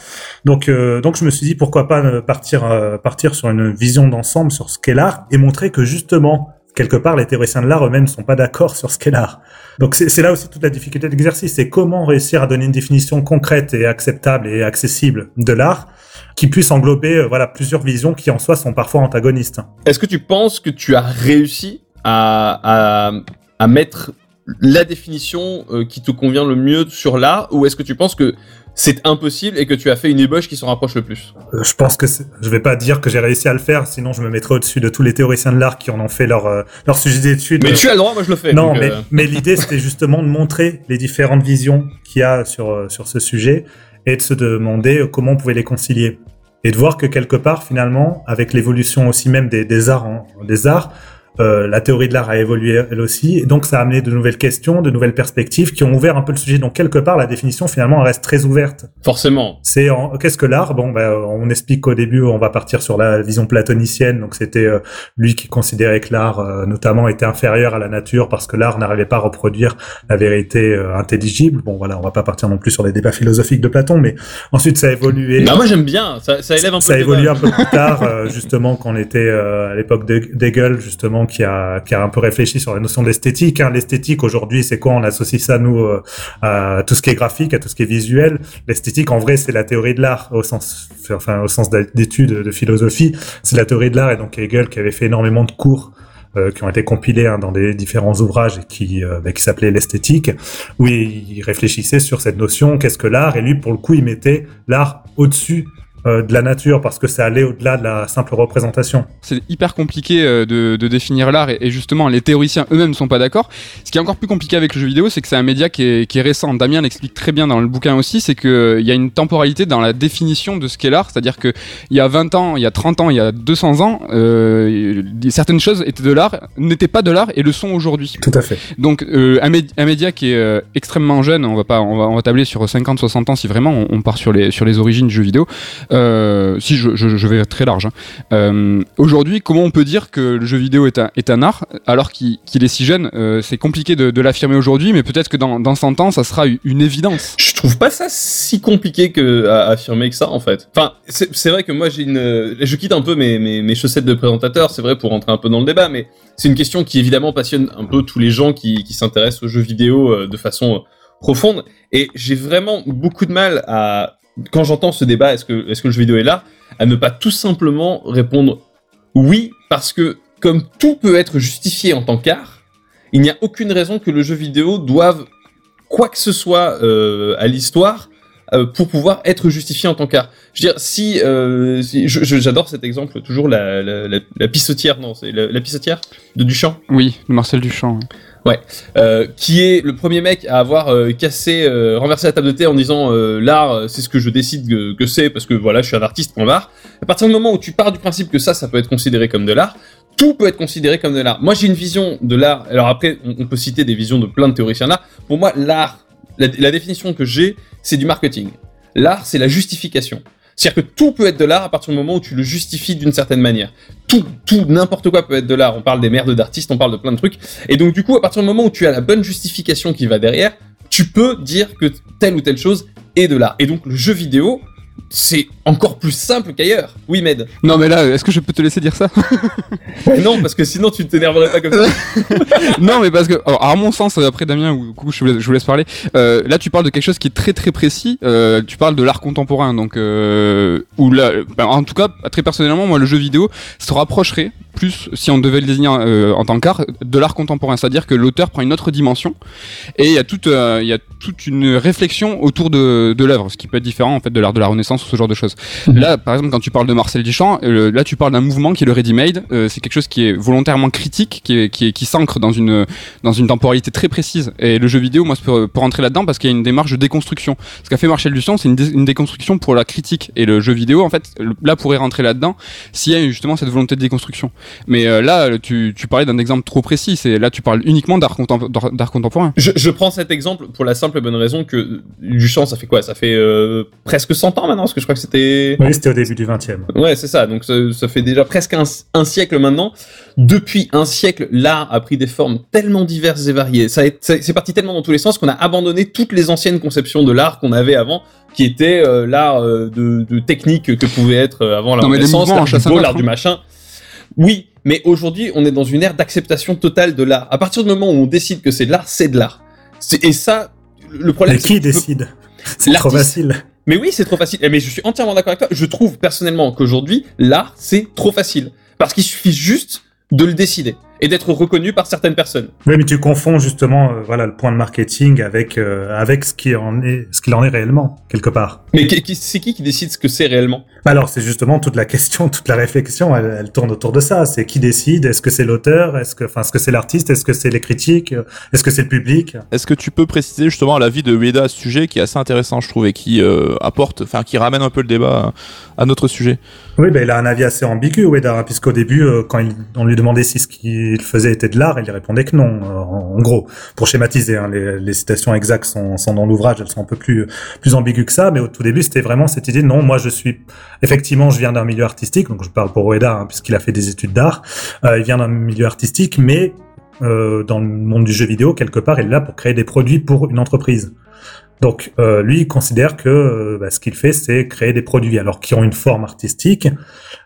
Donc, euh, donc je me suis dit pourquoi pas euh, partir euh, partir sur une vision d'ensemble sur ce qu'est l'art et montrer que justement quelque part les théoriciens de l'art eux-mêmes ne sont pas d'accord sur ce qu'est l'art. Donc c'est c'est là aussi toute la difficulté de l'exercice, c'est comment réussir à donner une définition concrète et acceptable et accessible de l'art qui puisse englober euh, voilà plusieurs visions qui en soi sont parfois antagonistes. Est-ce que tu penses que tu as réussi à, à, à mettre la définition euh, qui te convient le mieux sur l'art ou est-ce que tu penses que c'est impossible et que tu as fait une ébauche qui s'en rapproche le plus? Euh, Je pense que je vais pas dire que j'ai réussi à le faire, sinon je me mettrais au-dessus de tous les théoriciens de l'art qui en ont fait leur euh, leur sujet d'étude. Mais tu as le droit, moi je le fais. Non, donc, mais, mais l'idée, c'était justement de montrer les différentes visions qu'il y a sur, sur ce sujet et de se demander comment on pouvait les concilier. Et de voir que quelque part, finalement, avec l'évolution aussi même des, des arts, des arts euh, la théorie de l'art a évolué elle aussi, et donc ça a amené de nouvelles questions, de nouvelles perspectives qui ont ouvert un peu le sujet. Donc quelque part, la définition finalement reste très ouverte. Forcément. C'est qu'est-ce que l'art? Bon, ben, on explique qu'au début, on va partir sur la vision platonicienne. Donc c'était euh, lui qui considérait que l'art, euh, notamment, était inférieur à la nature parce que l'art n'arrivait pas à reproduire la vérité euh, intelligible. Bon, voilà, on va pas partir non plus sur les débats philosophiques de Platon, mais ensuite ça a évolué. Bah moi j'aime bien, ça, ça élève un peu. Ça a évolué un peu plus tard, justement, quand on était à l'époque d'Hegel, justement qui a, qui a un peu réfléchi sur la notion d'esthétique. Hein. L'esthétique aujourd'hui, c'est quoi? On associe ça nous euh, à tout ce qui est graphique, à tout ce qui est visuel. L'esthétique, en vrai, c'est la théorie de l'art au sens, enfin au sens d'études de philosophie. C'est la théorie de l'art et donc Hegel qui avait fait énormément de cours. Euh, qui ont été compilés hein, dans des différents ouvrages qui, euh, bah, qui s'appelaient l'esthétique, où il réfléchissait sur cette notion, qu'est-ce que l'art, et lui, pour le coup, il mettait l'art au-dessus euh, de la nature parce que ça allait au-delà de la simple représentation. C'est hyper compliqué euh, de, de, définir l'art et, justement les théoriciens eux-mêmes ne sont pas d'accord. Ce qui est encore plus compliqué avec le jeu vidéo, c'est que c'est un média qui est, qui est récent. Damien l'explique très bien dans le bouquin aussi, c'est qu'il euh, y a une temporalité dans la définition de ce qu'est l'art, c'est-à-dire qu'il y a 20 ans, il y a 30 ans, il y a 200 ans, euh, certaines choses étaient de l'art, n'étaient pas de l'art et le sont aujourd'hui. Tout à fait. Donc un, un, média qui est extrêmement jeune, on va pas, on va, on va tabler sur 50-60 ans si vraiment on, on, part sur les, sur les origines du jeu vidéo. Euh, si je, je, je, vais très large. Hein. Euh, Aujourd'hui, comment on peut dire que le jeu vidéo est un, est un art alors qu'il est si jeune? Euh, C'est compliqué de, de l'affirmer aujourd'hui, mais peut-être que dans, dans 100 ans, ça sera une évidence. Je trouve pas ça si compliqué que à affirmer que ça en fait. Enfin, c'est vrai que moi j'ai une, je quitte un peu mes, mes, mes chaussettes de présentateur, c'est vrai pour rentrer un peu dans le débat, mais c'est une question qui évidemment passionne un peu tous les gens qui, qui s'intéressent aux jeux vidéo de façon profonde. Et j'ai vraiment beaucoup de mal à quand j'entends ce débat, est-ce que, le jeu vidéo est là, à ne pas tout simplement répondre oui, parce que comme tout peut être justifié en tant qu'art, il n'y a aucune raison que le jeu vidéo doive quoi que ce soit euh, à l'histoire euh, pour pouvoir être justifié en tant qu'art. Je veux dire, si, euh, j'adore cet exemple, toujours la, la, pissotière, non, c'est la, pissotière de Duchamp? Oui, Marcel Duchamp. Ouais, euh, qui est le premier mec à avoir euh, cassé, euh, renversé la table de thé en disant l'art, c'est ce que je décide que, c'est parce que voilà, je suis un artiste. Point barre. À partir du moment où tu pars du principe que ça, ça peut être considéré comme de l'art, tout peut être considéré comme de l'art. Moi, j'ai une vision de l'art. Alors après, on, peut citer des visions de plein de théoriciens d'art. Pour moi, l'art, la, la définition que j'ai, c'est du marketing. L'art, c'est la justification. C'est-à-dire que tout peut être de l'art à partir du moment où tu le justifies d'une certaine manière. Tout, tout, n'importe quoi peut être de l'art. On parle des merdes d'artistes, on parle de plein de trucs. Et donc, du coup, à partir du moment où tu as la bonne justification qui va derrière, tu peux dire que telle ou telle chose est de l'art. Et donc, le jeu vidéo, c'est encore plus simple qu'ailleurs. Oui, Med. Non, mais là, est-ce que je peux te laisser dire ça Non, parce que sinon tu t'énerverais pas comme ça. non, mais parce que, alors, à mon sens, après Damien, ou coucou, je vous laisse, parler. Euh, là, tu parles de quelque chose qui est très très précis. Euh, tu parles de l'art contemporain, donc euh, où là, ben, en tout cas, très personnellement, moi, le jeu vidéo se rapprocherait plus, si on devait le désigner en tant qu'art, de l'art contemporain. C'est-à-dire que l'auteur prend une autre dimension et il y a toute, il y a toute une réflexion autour de, de l'œuvre, ce qui peut être différent en fait de l'art de la Renaissance ou ce genre de choses. Mmh. Là, par exemple, quand tu parles de Marcel Duchamp, euh, là tu parles d'un mouvement qui est le ready-made. Euh, c'est quelque chose qui est volontairement critique, qui est, qui, est, qui s'ancre dans une dans une temporalité très précise. Et le jeu vidéo, moi, peut, peut rentrer là-dedans parce qu'il y a une démarche de déconstruction. Ce qu'a fait Marcel Duchamp, c'est une, dé une déconstruction pour la critique. Et le jeu vidéo, en fait, là pourrait rentrer là-dedans s'il y a justement cette volonté de déconstruction. Mais euh, là, tu, tu parlais d'un exemple trop précis. C'est là, tu parles uniquement d'art contem contemporain. Je, je, prends cet exemple pour la simple et bonne raison que Duchamp, ça fait quoi? Ça fait euh, presque 100 ans maintenant, parce que je crois que c'était. Oui, c'était au début du 20e. Ouais, c'est ça. Donc ça, ça, fait déjà presque un, un, siècle maintenant. Depuis un siècle, l'art a pris des formes tellement diverses et variées. Ça, c'est parti tellement dans tous les sens qu'on a abandonné toutes les anciennes conceptions de l'art qu'on avait avant qui était euh, l'art euh, de, de, technique que pouvait être euh, avant la Renaissance, l'art du beau, l'art du machin. Oui, mais aujourd'hui, on est dans une ère d'acceptation totale de l'art. À partir du moment où on décide que c'est de l'art, c'est de l'art. Et ça, le problème. Mais qui décide? C'est trop facile. Mais oui, c'est trop facile. Mais je suis entièrement d'accord avec toi. Je trouve personnellement qu'aujourd'hui, l'art, c'est trop facile. Parce qu'il suffit juste de le décider et d'être reconnu par certaines personnes. Oui, mais tu confonds justement euh, voilà le point de marketing avec euh, avec ce qui en est ce qu'il en est réellement quelque part. Mais c'est qui qui décide ce que c'est réellement? Alors c'est justement toute la question, toute la réflexion, elle, elle tourne autour de ça. C'est qui décide? Est-ce que c'est l'auteur? Est-ce que, enfin, est-ce que c'est l'artiste? Est-ce que c'est les critiques? Est-ce que c'est le public? Est-ce que tu peux préciser justement l'avis de Ueda à ce sujet qui est assez intéressant, je trouve, et qui euh, apporte, enfin, qui ramène un peu le débat à notre sujet? Oui, ben il a un avis assez ambigu, Ueda, hein, puisqu'au début, euh, quand il, on lui demandait si ce qu'il faisait était de l'art, il répondait que non. euh, en, en gros, pour schématiser, hein, les, les citations exactes sont, sont dans l'ouvrage, elles sont un peu plus plus ambiguës que ça, mais au tout début, c'était vraiment cette idée non, moi je suis effectivement, je viens d'un milieu artistique, donc je parle pour Ueda, hein, puisqu'il a fait des études d'art. Euh, il vient d'un milieu artistique, mais euh, dans le monde du jeu vidéo, quelque part, il est là pour créer des produits pour une entreprise. Donc, euh, lui, il considère que bah, ce qu'il fait, c'est créer des produits, alors qui ont une forme artistique,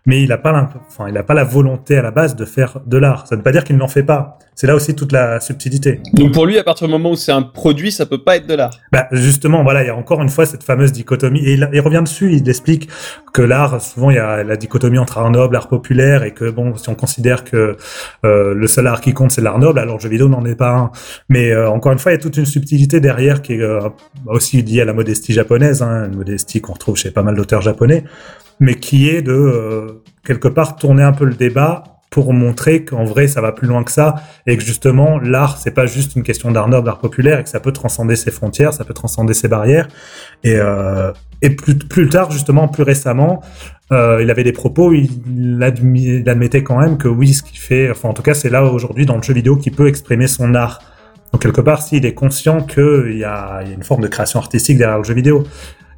mais il n'a pas, l'imp- enfin, il a pas la volonté à la base de faire de l'art. Ça ne veut pas dire qu'il n'en fait pas. C'est là aussi toute la subtilité. Donc pour lui, à partir du moment où c'est un produit, ça peut pas être de l'art. Bah, justement, voilà, il y a encore une fois cette fameuse dichotomie, et il, il revient dessus, il explique que l'art, souvent, il y a la dichotomie entre art noble, art populaire, et que bon, si on considère que euh, le seul art qui compte, c'est l'art noble, alors le jeu vidéo n'en est pas un. Mais euh, encore une fois, il y a toute une subtilité derrière qui est euh, aussi liée à la modestie japonaise, hein, une modestie qu'on retrouve chez pas mal d'auteurs japonais, mais qui est de, euh, quelque part, tourner un peu le débat pour montrer qu'en vrai ça va plus loin que ça et que justement l'art c'est pas juste une question d'art noble, d'art populaire et que ça peut transcender ses frontières, ça peut transcender ses barrières. Et euh, et plus plus tard justement plus récemment euh, il avait des propos il, il admettait quand même que oui ce qu'il fait enfin en tout cas c'est là aujourd'hui dans le jeu vidéo qu'il peut exprimer son art donc quelque part s'il est conscient qu'il y a, une forme de création artistique derrière le jeu vidéo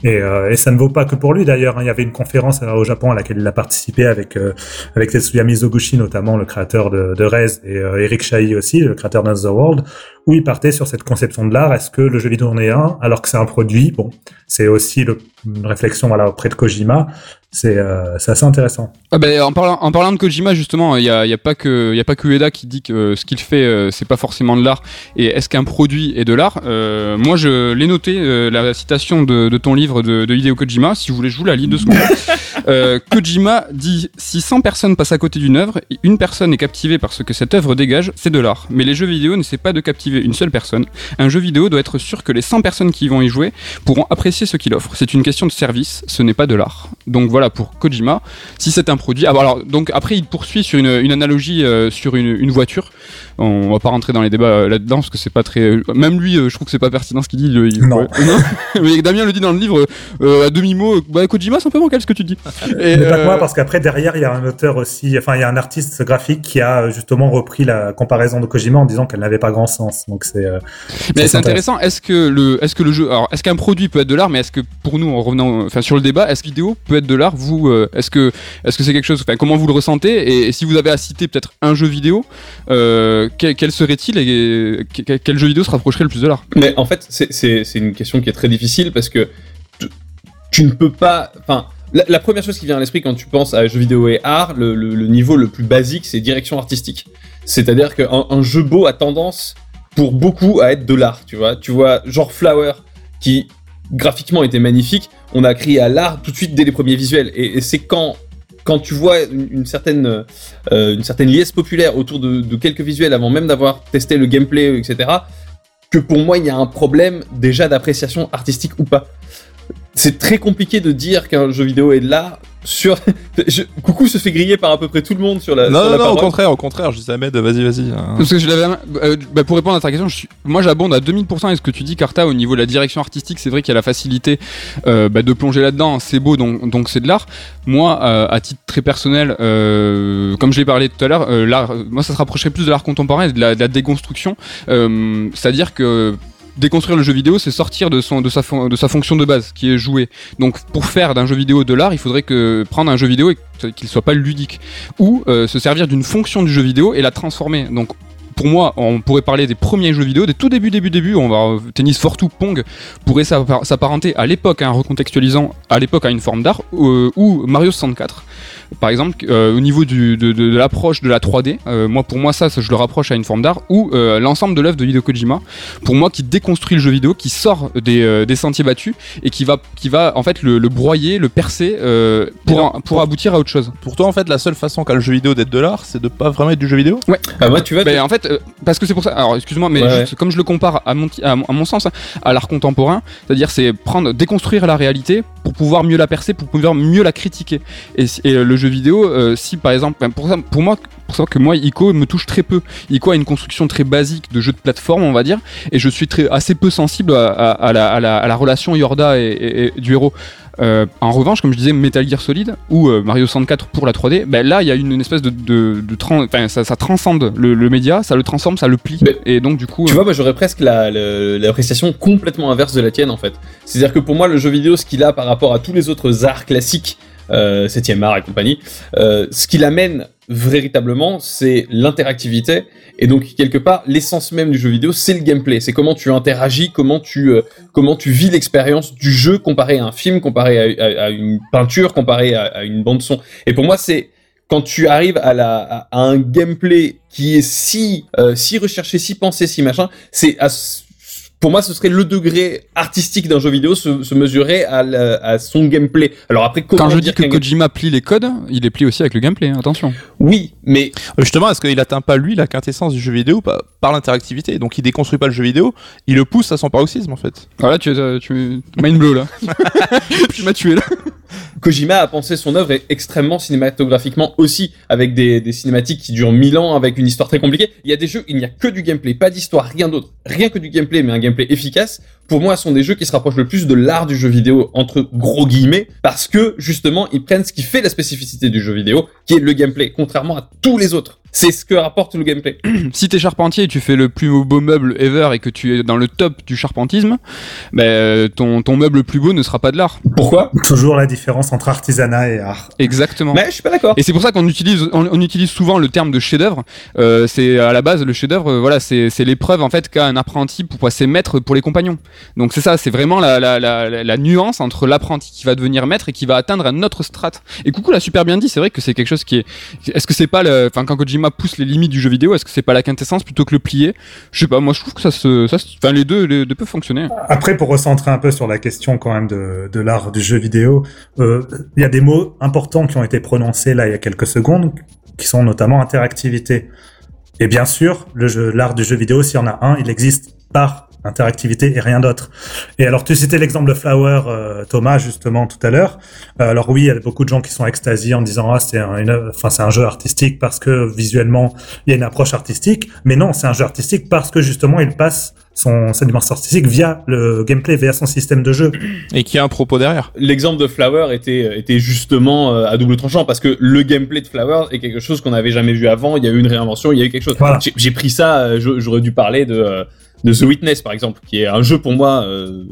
et, euh, et ça ne vaut pas que pour lui d'ailleurs. hein. Il y avait une conférence euh, au Japon à laquelle il a participé avec euh, avec Tetsuya Mizoguchi notamment, le créateur de, de Rez, et euh, Eric Chahi aussi, le créateur d'Another World, où il partait sur cette conception de l'art. Est-ce que le jeu vidéo en est un alors que c'est un produit? Bon, c'est aussi le, une réflexion voilà auprès de Kojima. C'est euh, c'est assez intéressant. Ah ben, en, parlant, en parlant de Kojima, justement, il n'y a, y a pas que il y a pas que Ueda qui dit que euh, ce qu'il fait, euh, c'est pas forcément de l'art. Et est-ce qu'un produit est de l'art? Euh, Moi, je l'ai noté, euh, la citation de, de ton livre de, de Hideo Kojima. Si vous voulez, je vous la lis deux secondes. Euh, Kojima dit si 100 personnes passent à côté d'une œuvre, et une personne est captivée par ce que cette œuvre dégage, c'est de l'art. Mais les jeux vidéo n'essaient pas de captiver une seule personne. Un jeu vidéo doit être sûr que les 100 personnes qui vont y jouer pourront apprécier ce qu'il offre. C'est une question de service, ce n'est pas de l'art. Donc voilà pour Kojima. Si c'est un produit, ah, alors donc après il poursuit sur une, analogie euh, sur une voiture. On va pas rentrer dans les débats euh, là-dedans parce que c'est pas très. Même lui, euh, je trouve que c'est pas pertinent ce qu'il dit. il- Non. ouais. Mais Damien le dit dans le livre euh, à demi mot. Bah Kojima, c'est un peu bancal ce que tu dis. Et, Mais pas que euh, moi, parce qu'après derrière il y a un auteur aussi, enfin il y a un artiste graphique qui a euh, justement repris la comparaison de Kojima en disant qu'elle n'avait pas grand sens. Donc c'est euh, Mais c'est intéressant. Est-ce que le, est-ce que le jeu, alors est-ce qu'un produit peut être de l'art, mais est-ce que pour nous, en revenant, enfin sur le débat, est-ce que vidéo peut être de l'art Vous, euh, est-ce que, est-ce que c'est quelque chose, enfin comment vous le ressentez? Et, et si vous avez à citer peut-être un jeu vidéo, euh, quel, serait-il et quel, jeu vidéo se rapprocherait le plus de l'art Mais en fait, c'est- une question qui est très difficile parce que tu, ne peux pas. Enfin, la, première chose qui vient à l'esprit quand tu penses à jeux vidéo et art, le, niveau le plus basique, c'est direction artistique. C'est-à-dire qu'un un jeu beau a tendance, pour beaucoup, à être de l'art. Tu vois, tu vois, genre Flower, qui graphiquement était magnifique, on a crié à l'art tout de suite dès les premiers visuels. Et c'est quand quand tu vois une, certaine euh, une certaine liesse populaire autour de quelques visuels avant même d'avoir testé le gameplay, etc que pour moi, il y a un problème déjà d'appréciation artistique ou pas. C'est très compliqué de dire qu'un jeu vidéo est de l'art sur. Je- Coucou se fait griller par à peu près tout le monde sur la. Non, sur non, la non, au contraire, au contraire, je dis à Ahmed, vas-y, vas-y. hein. Parce que je l'avais, euh, bah, pour répondre à ta question, je suis, moi j'abonde à 2000% et ce que tu dis, Carta, au niveau de la direction artistique, c'est vrai qu'il y a la facilité euh, bah, de plonger là-dedans, c'est beau, donc donc c'est de l'art. Moi, euh, à titre très personnel, euh, comme je l'ai parlé tout à l'heure, euh, l'art, moi ça se rapprocherait plus de l'art contemporain et de la, de la déconstruction. Euh, C'est-à-dire que déconstruire le jeu vidéo, c'est sortir de, sa, fonction de base, qui est jouer. Donc pour faire d'un jeu vidéo de l'art, il faudrait que prendre un jeu vidéo et qu'il soit pas ludique, ou euh, se servir d'une fonction du jeu vidéo et la transformer. Donc pour moi, on pourrait parler des premiers jeux vidéo, des tout début, début, début. On va tennis Fortou, Pong pourrait s'appar- s'apparenter à l'époque, hein, recontextualisant à l'époque à une forme d'art, euh, ou Mario 64. Par exemple, euh, au niveau du, de, de- de l'approche de la 3D, euh, moi pour moi ça, ça, je le rapproche à une forme d'art, ou euh, l'ensemble de l'œuvre de Hideo Kojima, pour moi qui déconstruit le jeu vidéo, qui sort des, euh, des sentiers battus et qui va, qui va en fait le, le broyer, le percer euh, pour, pour aboutir à autre chose. Pour toi, en fait, la seule façon qu'a le jeu vidéo d'être de l'art, c'est de pas vraiment être du jeu vidéo? Ah, moi, tu vois, Ben, en fait, euh, parce que c'est pour ça. Alors, excuse-moi, mais Ouais, juste comme je le compare à mon, ti- à mon, à mon sens, hein, à l'art contemporain, c'est-à-dire c'est prendre, déconstruire la réalité pour pouvoir mieux la percer, pour pouvoir mieux la critiquer. Et, euh, le jeu vidéo, euh, si par exemple, ben, pour, moi, pour ça que moi, Ico me touche très peu. Ico a une construction très basique de jeu de plateforme, on va dire, et je suis très, assez peu sensible à, la, relation Yorda et du héros. Euh, en revanche, comme je disais, Metal Gear Solid ou euh, Mario 64 pour la 3D, ben là il y a une, une espèce de, de, de tran- ça, ça transcende le, le média, ça le transforme, ça le plie, Mais- et donc du coup, Tu euh, vois, moi j'aurais presque la- l'appréciation complètement inverse de la tienne en fait. C'est-à-dire que pour moi, le jeu vidéo, ce qu'il a par rapport à tous les autres arts classiques, euh, 7ème art et compagnie, euh, ce qu'il amène véritablement, c'est l'interactivité. Et donc, quelque part, l'essence même du jeu vidéo, c'est le gameplay. C'est comment tu interagis, comment tu, euh, comment tu vis l'expérience du jeu comparé à un film, comparé à, une peinture, comparé à, une bande son. Et pour moi, c'est quand tu arrives à, un gameplay qui est si, euh, si recherché, si pensé, si machin, c'est à ce- pour moi, ce serait le degré artistique d'un jeu vidéo se, se mesurer à, la- à son gameplay. Alors après, quand je dis que Kojima plie les codes, il les plie aussi avec le gameplay, hein, attention. oui, mais Euh, Justement, est-ce qu'il atteint pas lui la quintessence du jeu vidéo par, par l'interactivité? Donc il déconstruit pas le jeu vidéo, il le pousse à son paroxysme en fait. Voilà, tu, tu, tu mind blow là. tu m'as tué là. Kojima a pensé son œuvre est extrêmement cinématographiquement aussi, avec des, des cinématiques qui durent mille ans, avec une histoire très compliquée. Il y a des jeux, il n'y a que du gameplay, pas d'histoire, rien d'autre. Rien que du gameplay, mais un gameplay efficace. Pour moi, sont des jeux qui se rapprochent le plus de l'art du jeu vidéo, entre gros guillemets, parce que, justement, ils prennent ce qui fait la spécificité du jeu vidéo, qui est le gameplay, contrairement à tous les autres. C'est ce que rapporte le gameplay. si t'es charpentier et tu fais le plus beau meuble ever et que tu es dans le top du charpentisme, ben, euh, ton, ton meuble le plus beau ne sera pas de l'art. Pourquoi? Toujours la différence entre artisanat et art. Exactement. Mais je suis pas d'accord. Et c'est pour ça qu'on utilise, on, on utilise souvent le terme de chef-d'œuvre. Euh, c'est à la base le chef-d'œuvre, euh, voilà, c'est l'épreuve en fait qu'a un apprenti pour pouvoir ses maîtres pour les compagnons. Donc c'est ça, c'est vraiment la, la, la, la- la nuance entre l'apprenti qui va devenir maître et qui va atteindre un autre strate. Et Coucou l'a super bien dit, c'est vrai que c'est quelque chose qui est. Est-ce que c'est pas le, enfin quand Kojima pousse les limites du jeu vidéo, est-ce que c'est pas la quintessence plutôt que le plier? Je sais pas, moi je trouve que ça se, ça, enfin les deux, les deux peuvent fonctionner. Après, pour recentrer un peu sur la question quand même de, de l'art du jeu vidéo, euh, il y a des mots importants qui ont été prononcés là il y a quelques secondes, qui sont notamment interactivité. Et bien sûr, le jeu, l'art du jeu vidéo, s'il y en a un, il existe par interactivité et rien d'autre. Et alors, tu citais l'exemple de Flower, euh, Thomas, justement, tout à l'heure. Euh, alors oui, il y a beaucoup de gens qui sont extasiés en disant, ah, c'est un, une- enfin, c'est un jeu artistique parce que visuellement, il y a une approche artistique. Mais non, c'est un jeu artistique parce que justement, il passe son, sa dimension artistique via le gameplay, via son système de jeu. Et qui a un propos derrière. L'exemple de Flower était, était justement euh, à double tranchant parce que le gameplay de Flower est quelque chose qu'on n'avait jamais vu avant. Il y a eu une réinvention, il y a eu quelque chose. Voilà. J'ai- pris ça, j'aurais dû parler de, euh, de The Witness par exemple, qui est un jeu pour moi euh,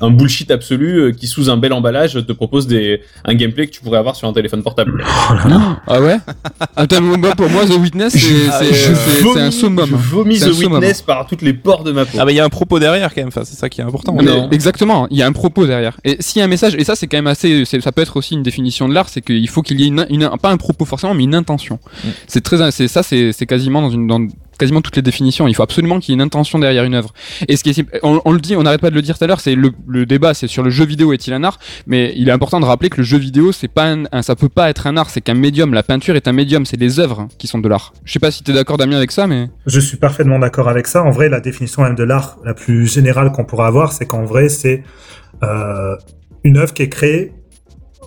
un bullshit absolu euh, qui sous un bel emballage te propose des, un gameplay que tu pourrais avoir sur un téléphone portable. Ah ouais Attends, moi, pour moi The Witness c'est un summum. Je vomis The summum. Witness par toutes les pores de ma peau. Ah bah il y a un propos derrière quand même, enfin, c'est ça qui est important. Non. Exactement, il y a un propos derrière. Et s'il y a un message, et ça c'est quand même assez, ça peut être aussi une définition de l'art, c'est qu'il faut qu'il y ait une, une- pas un propos forcément, mais une intention. Mm. C'est très, c'est ça, c'est c'est quasiment dans une, dans quasiment toutes les définitions. Il faut absolument qu'il y ait une intention derrière une œuvre. Et ce qui est, on, le dit, on n'arrête pas de le dire tout à l'heure, c'est le, débat, c'est sur le jeu vidéo est-il un art, mais il est important de rappeler que le jeu vidéo, c'est pas un, ça peut pas être un art, c'est qu'un médium. La peinture est un médium, c'est les œuvres hein, qui sont de l'art. Je sais pas si t'es d'accord Damien avec ça, mais Je suis parfaitement d'accord avec ça. En vrai, la définition même de l'art la plus générale qu'on pourra avoir, c'est qu'en vrai, c'est euh, une œuvre qui est créée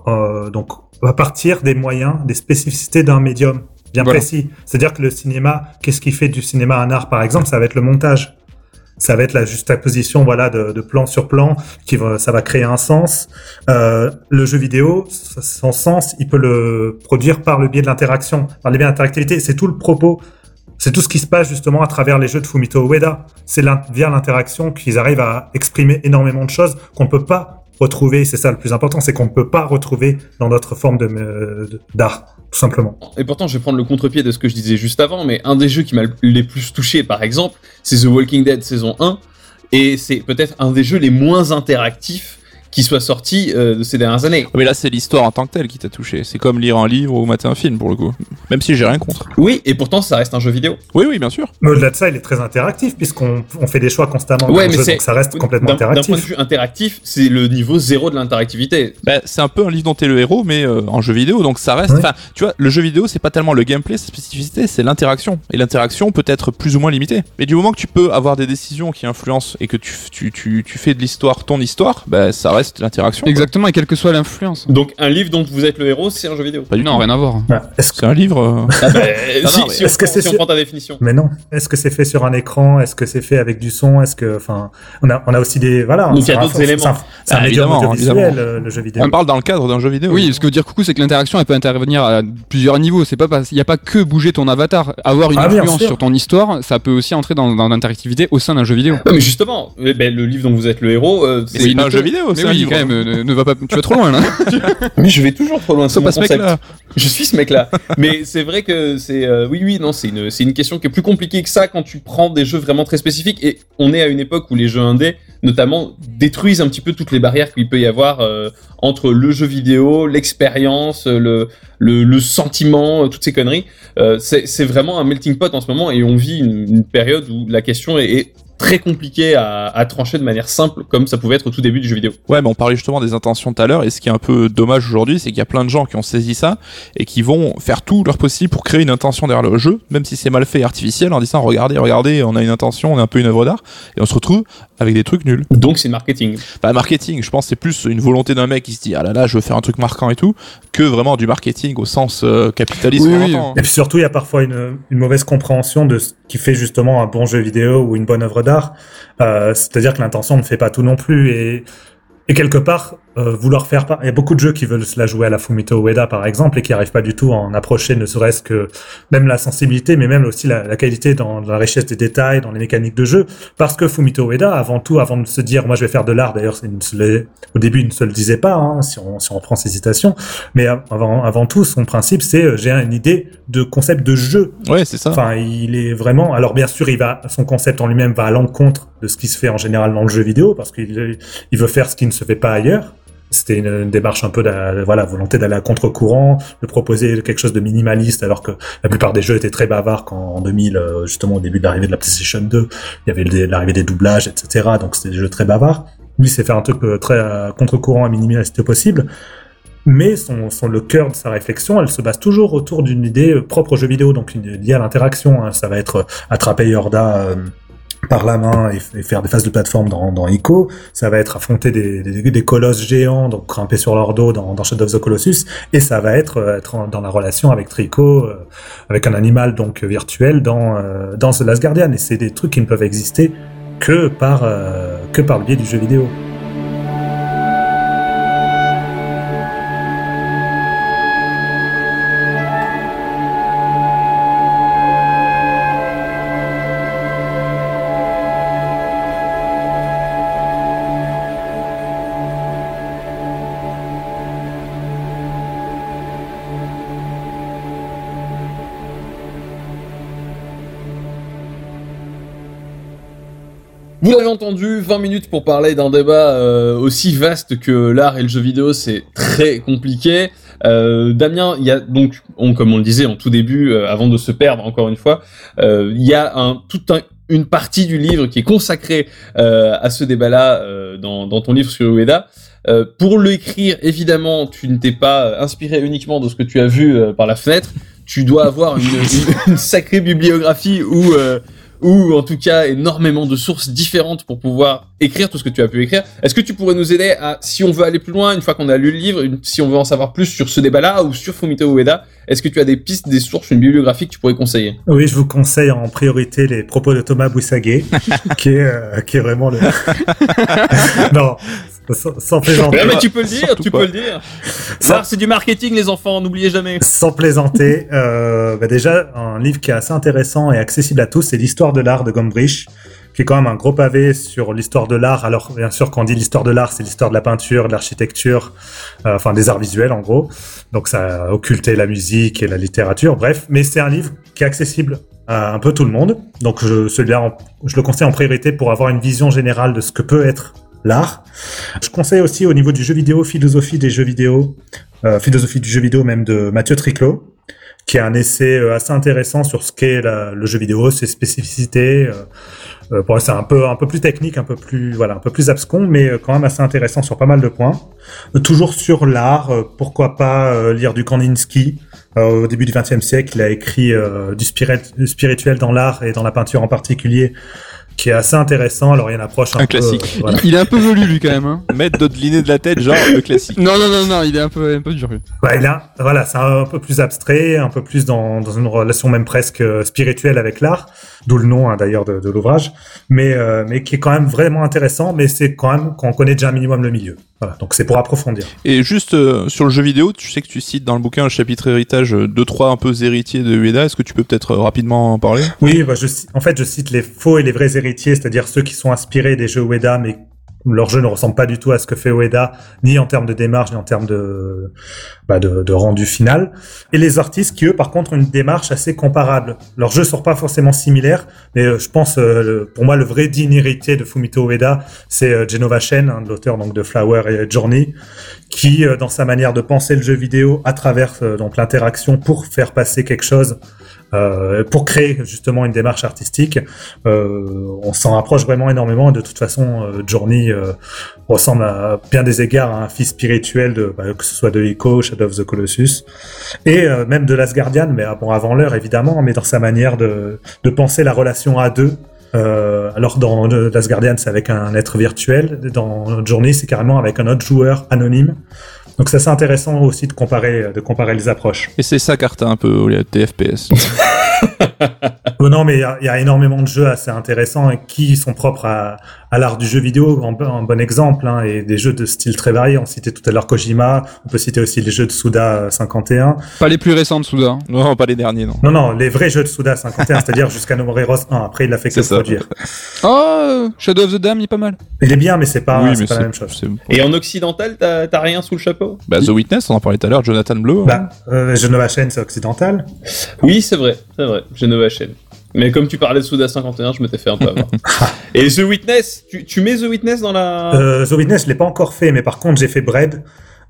euh, donc à partir des moyens, des spécificités d'un médium bien Voilà. précis. C'est-à-dire que le cinéma, qu'est-ce qui fait du cinéma un art, par exemple Ça va être le montage. Ça va être la juxtaposition, voilà, de, de plan sur plan, qui va, ça va créer un sens. Euh, le jeu vidéo, son sens, il peut le produire par le biais de l'interaction, par le biais de l'interactivité. C'est tout le propos c'est tout ce qui se passe justement à travers les jeux de Fumito Ueda. C'est via l'interaction qu'ils arrivent à exprimer énormément de choses qu'on ne peut pas retrouver. C'est ça le plus important, c'est qu'on ne peut pas retrouver dans d'autres formes de, euh, de- d'art, tout simplement. Et pourtant, je vais prendre le contre-pied de ce que je disais juste avant, mais un des jeux qui m'a le- les plus touché, par exemple, c'est The Walking Dead saison 1, et c'est peut-être un des jeux les moins interactifs qui soit sorti euh, de ces dernières années. Mais là c'est l'histoire en tant que telle qui t'a touché. C'est comme lire un livre ou mater un film pour le coup. Même si j'ai rien contre. Oui, et pourtant, ça reste un jeu vidéo. Oui oui bien sûr. Mais au-delà de ça, il est très interactif puisqu'on on fait des choix constamment Ouais, le mais jeu, c'est- donc ça reste complètement D'un d'un point de interactif. vue interactif, c'est le niveau zéro de l'interactivité. Bah, c'est un peu un livre dont t'es le héros, mais euh, en jeu vidéo, donc ça reste. Enfin, tu vois, le jeu vidéo, c'est pas tellement le gameplay, sa spécificité, c'est l'interaction. Et l'interaction peut être plus ou moins limitée. Mais du moment que tu peux avoir des décisions qui influencent et que tu, tu, tu, tu fais de l'histoire ton histoire, bah, ça reste l'interaction. quoi. Exactement, et quelle que soit l'influence. Donc un livre dont vous êtes le héros, c'est un jeu vidéo. Pas du Non, tout. rien à voir. Ouais. Est-ce que C'est un livre. Ah bah, non, si, mais si on est-ce que prend- c'est si on sûr- prend ta définition. Mais non. Est-ce que c'est fait sur un écran? Est-ce que c'est fait avec du son? Est-ce que, enfin, on a, on a aussi des, voilà. Donc, il y a d'autres éléments. C'est un Ah, médium audiovisuel, euh, le jeu vidéo. On parle dans le cadre d'un jeu vidéo. Oui, ce que veut dire coucou, c'est que l'interaction, elle peut intervenir à plusieurs niveaux. C'est pas, il n'y a pas que bouger ton avatar. Avoir une Ah, influence sur ton histoire, ça peut aussi entrer dans, l'interactivité au sein d'un jeu vidéo. Mais justement, ben, le livre dont vous êtes le héros, euh, c'est un jeu vidéo, oui, quand même, euh, ne, ne va pas, tu vas trop loin là. Mais je vais toujours trop loin. C'est pas ce mec-là. Je suis ce mec-là. Mais c'est vrai que c'est euh, oui oui non c'est une c'est une question qui est plus compliquée que ça quand tu prends des jeux vraiment très spécifiques et on est à une époque où les jeux indés notamment détruisent un petit peu toutes les barrières qu'il peut y avoir euh, entre le jeu vidéo, l'expérience, le, le le sentiment, euh, toutes ces conneries. Euh, c'est c'est vraiment un melting pot en ce moment et on vit une, une période où la question est, est très compliquée à, à trancher de manière simple comme ça pouvait être au tout début du jeu vidéo. Ouais, mais on parlait justement des intentions tout à l'heure, et ce qui est un peu dommage aujourd'hui, c'est qu'il y a plein de gens qui ont saisi ça et qui vont faire tout leur possible pour créer une intention derrière le jeu, même si c'est mal fait et artificiel, en disant regardez, regardez, on a une intention, on est un peu une œuvre d'art, et on se retrouve avec des trucs nuls. Donc c'est marketing. Bah, marketing, je pense que c'est plus une volonté d'un mec qui se dit ah là là, je veux faire un truc marquant et tout, que vraiment du marketing au sens euh, capitaliste. Oui, entend. Et puis surtout, il y a parfois une, une mauvaise compréhension de ce qui fait justement un bon jeu vidéo ou une bonne œuvre d'art. Euh, C'est-à-dire que l'intention ne fait pas tout non plus. Et, et quelque part, euh, vouloir faire... pas- Il y a beaucoup de jeux qui veulent se la jouer à la Fumito Ueda, par exemple, et qui n'arrivent pas du tout à en approcher, ne serait-ce que même la sensibilité, mais même aussi la, la qualité dans, dans la richesse des détails, dans les mécaniques de jeu. Parce que Fumito Ueda, avant tout, avant de se dire, moi je vais faire de l'art, d'ailleurs, au début, il ne se le disait pas, hein, si, on, si on reprend ses citations, mais avant, avant tout, son principe, c'est euh, j'ai une idée de concept de jeu. Ouais, c'est ça. Enfin, il est vraiment. Alors bien sûr, il va son concept en lui-même va à l'encontre de ce qui se fait en général dans le jeu vidéo parce qu'il il veut faire ce qui ne se fait pas ailleurs. C'était une, une démarche un peu de voilà volonté d'aller à contre-courant, de proposer quelque chose de minimaliste alors que la plupart des jeux étaient très bavards quand en 2000 euh, justement au début de l'arrivée de la PlayStation 2, il y avait l'arrivée des doublages etc. Donc c'était des jeux très bavards. Lui, c'est faire un truc euh, très à contre-courant et minimaliste possible. Mais son, son, le cœur de sa réflexion, elle se base toujours autour d'une idée euh, propre au jeu vidéo, donc liée à l'interaction. hein. Ça va être euh, attraper Yorda euh, par la main et, faire des phases de plateforme dans, dans Ico. Ça va être affronter des, des, des colosses géants, donc grimper sur leur dos dans, dans Shadow of the Colossus. Et ça va être euh, être dans la relation avec Trico, euh, avec un animal donc virtuel dans, euh, dans The Last Guardian. Et c'est des trucs qui ne peuvent exister que par, euh, que par le biais du jeu vidéo. Vous l'avez entendu, 20 minutes pour parler d'un débat euh, aussi vaste que l'art et le jeu vidéo, c'est très compliqué. Euh, Damien, il y a donc, on, comme on le disait en tout début, euh, avant de se perdre encore une fois, euh, il y a un, toute un- une partie du livre qui est consacrée euh, à ce débat-là euh, dans, dans ton livre sur Ueda. Pour l'écrire, évidemment, tu ne t'es pas inspiré uniquement de ce que tu as vu par la fenêtre. Tu dois avoir une, une- une sacrée bibliographie où ou en tout cas énormément de sources différentes pour pouvoir écrire tout ce que tu as pu écrire. Est-ce que tu pourrais nous aider à, si on veut aller plus loin, une fois qu'on a lu le livre, si on veut en savoir plus sur ce débat-là ou sur Fumito Ueda, est-ce que tu as des pistes, des sources, une bibliographie que tu pourrais conseiller? Oui, je vous conseille en priorité les propos de Thomas Boussagé, qui est euh, qui est vraiment le. non, sans, sans plaisanter. Ouais, mais tu peux le dire, Surtout tu pas. peux le dire. Ça- L'art, c'est du marketing, les enfants, n'oubliez jamais. Sans plaisanter, euh, bah déjà un livre qui est assez intéressant et accessible à tous, c'est l'histoire de l'art de Gombrich, qui est quand même un gros pavé sur l'histoire de l'art. Alors bien sûr, quand on dit l'histoire de l'art, c'est l'histoire de la peinture, de l'architecture, euh, enfin des arts visuels en gros. Donc ça a occulté la musique et la littérature, bref. Mais c'est un livre qui est accessible à un peu tout le monde. Donc celui-là, je le conseille en priorité pour avoir une vision générale de ce que peut être l'art. Je conseille aussi au niveau du jeu vidéo, philosophie des jeux vidéo, euh, philosophie du jeu vidéo même de Mathieu Triclot, qui a un essai euh, assez intéressant sur ce qu'est le jeu vidéo, ses spécificités. Euh, euh, pour moi, c'est un peu un peu plus technique, un peu plus voilà, un peu plus abscon, mais euh, quand même assez intéressant sur pas mal de points. Euh, toujours sur l'art, euh, pourquoi pas euh, lire du Kandinsky. Euh, au début du XXe siècle, il a écrit euh, du, du spirituel dans l'art et dans la peinture en particulier, qui est assez intéressant. Alors il y a une approche un, Un peu, classique. euh, voilà. Il est un peu velu lui quand même. Hein. Mettre Dodeliné de la tête, genre le classique. Non, non, non, non, il est un peu, un peu dur. Ouais, il a- voilà, c'est un peu plus abstrait, un peu plus dans, dans une relation même presque euh, spirituelle avec l'art, d'où le nom hein, d'ailleurs de, de l'ouvrage, mais euh, mais qui est quand même vraiment intéressant. Mais c'est quand même qu'on connaît déjà un minimum le milieu. Voilà, donc c'est pour approfondir. Et juste euh, sur le jeu vidéo, tu sais que tu cites dans le bouquin un chapitre héritage euh, deux trois un peu héritiers de Ueda. Est-ce que tu peux peut-être euh, rapidement en parler? Oui, bah, je, en fait, je cite les faux et les vrais héritiers, c'est-à-dire ceux qui sont inspirés des jeux Ueda, mais leur jeu ne ressemble pas du tout à ce que fait Ueda, ni en termes de démarche, ni en termes de, de, rendu final. Et les artistes qui, eux, par contre, ont une démarche assez comparable. Leurs jeux sont pas forcément similaires, mais euh, je pense, euh, pour moi, le vrai digne héritier de Fumito Ueda, c'est euh, Genova Shen, hein, l'auteur donc de Flower et Journey, qui, dans sa manière de penser le jeu vidéo à travers donc l'interaction pour faire passer quelque chose pour créer justement une démarche artistique. On s'en rapproche vraiment énormément. De toute façon, Journey ressemble à bien des égards à un fils spirituel de bah, que ce soit de Ico, Shadow of the Colossus, et euh, même de Last Guardian, mais bon avant l'heure évidemment, mais dans sa manière de, penser la relation à deux. Euh, alors dans Last Guardian, c'est avec un être virtuel. Dans Journey, c'est carrément avec un autre joueur anonyme. Donc c'est assez intéressant aussi de comparer, de comparer les approches. Et c'est ça Carta un peu au lieu de TFPS. Oh non, mais il y a- y, a énormément de jeux assez intéressants et qui sont propres à, à l'art du jeu vidéo. Un, bon- un bon exemple, hein, et des jeux de style très variés. On citait tout à l'heure Kojima. On peut citer aussi les jeux de Suda 51. Pas les plus récents de Souda. hein. non, pas les derniers non. Non, non, les vrais jeux de Suda 51, c'est-à-dire jusqu'à No More Heroes 1. Après, il l'a fait que C'est ça. produire. Oh, Shadow of the Dam, il est pas mal. Il est bien, mais c'est pas, oui, c'est mais pas la c'est même chose. c'est- Et en occidental, t'as rien sous le chapeau? Bah, The Witness, on en parlait tout à l'heure, Jonathan Blow. Bah, euh, Genova Chain, c'est occidental. Oui, c'est vrai, c'est vrai. Genova Chain. Mais comme tu parlais de Souda 51, je m'étais fait un peu avoir. Et The Witness, tu, tu mets The Witness dans la... Euh, The Witness, je l'ai pas encore fait, mais par contre, j'ai fait Bread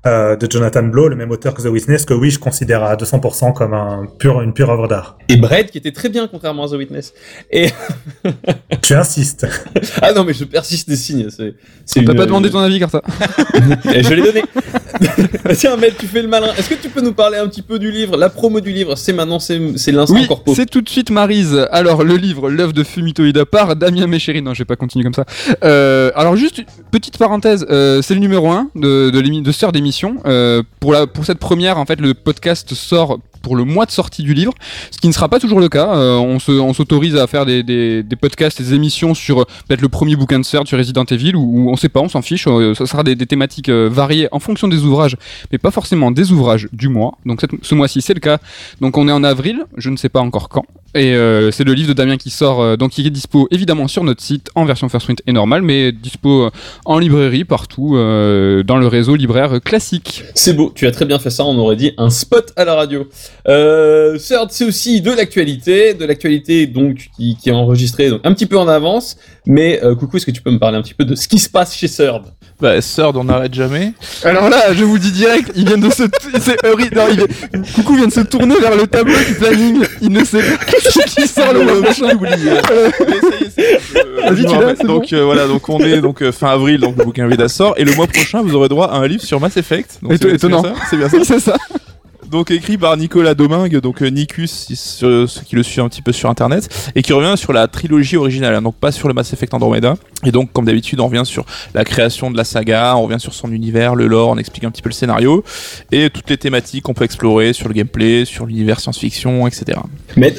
euh, de Jonathan Blow, le même auteur que The Witness, que oui, je considère à 200% comme un pur, une pure œuvre d'art. Et Bread, qui était très bien, contrairement à The Witness. Et... Tu insistes. ah non, mais je persiste des signes. C'est, c'est On t'a une- pas demandé ton avis, Carta. Et je l'ai donné. Tiens, mec, tu fais le malin. Est-ce que tu peux nous parler un petit peu du livre La promo du livre, c'est maintenant, c'est, c'est l'instant Oui, corpo. c'est tout de suite Marise. Alors, le livre, l'œuvre de Fumito Ida par Damien Méchéry. Non, je vais pas continuer comme ça. Euh, alors, juste une petite parenthèse. euh, c'est le numéro 1 de, de, de Sœur d'émission. Euh, pour, la, pour cette première, en fait, le podcast sort pour le mois de sortie du livre, ce qui ne sera pas toujours le cas. Euh, on, se, on s'autorise à faire des, podcasts, des émissions sur euh, peut-être le premier bouquin de Sœur, sur Resident Evil, ou, on sait pas, on s'en fiche. Euh, ça sera des, thématiques euh, variées en fonction des ouvrages, mais pas forcément des ouvrages du mois. Donc ce mois-ci, c'est le cas. Donc on est en avril, je ne sais pas encore quand. Et c'est le livre de Damien qui sort, donc il est dispo évidemment sur notre site en version first print et normale, mais dispo en librairie partout dans le réseau libraire classique. C'est beau, tu as très bien fait ça, on aurait dit un spot à la radio. Euh, Third, c'est aussi de l'actualité, de l'actualité donc qui, qui est enregistrée donc, un petit peu en avance, mais euh, coucou, est-ce que tu peux me parler un petit peu de ce qui se passe chez Third Bah, Third, on n'arrête jamais. Alors là, je vous dis direct, il vient de se, c'est horrible. Non, il vient- Coucou vient de se tourner vers le tableau du planning. Il ne sait pas qui sort le mois prochain. Vas-y, tu l'as, c'est donc euh, voilà, donc on est donc euh, fin avril, donc le bouquin Veda sort, et le mois prochain vous aurez droit à un livre sur Mass Effect. Donc, étonnant. bien ça C'est bien ça. Oui, c'est ça. Donc écrit par Nicolas Domingue, donc euh, Nicus, ceux qui le suivent un petit peu sur internet, et qui revient sur la trilogie originale, hein, donc pas sur le Mass Effect Andromeda. Et donc comme d'habitude, on revient sur la création de la saga, on revient sur son univers, le lore, on explique un petit peu le scénario, et toutes les thématiques qu'on peut explorer sur le gameplay, sur l'univers science-fiction, etc. Mais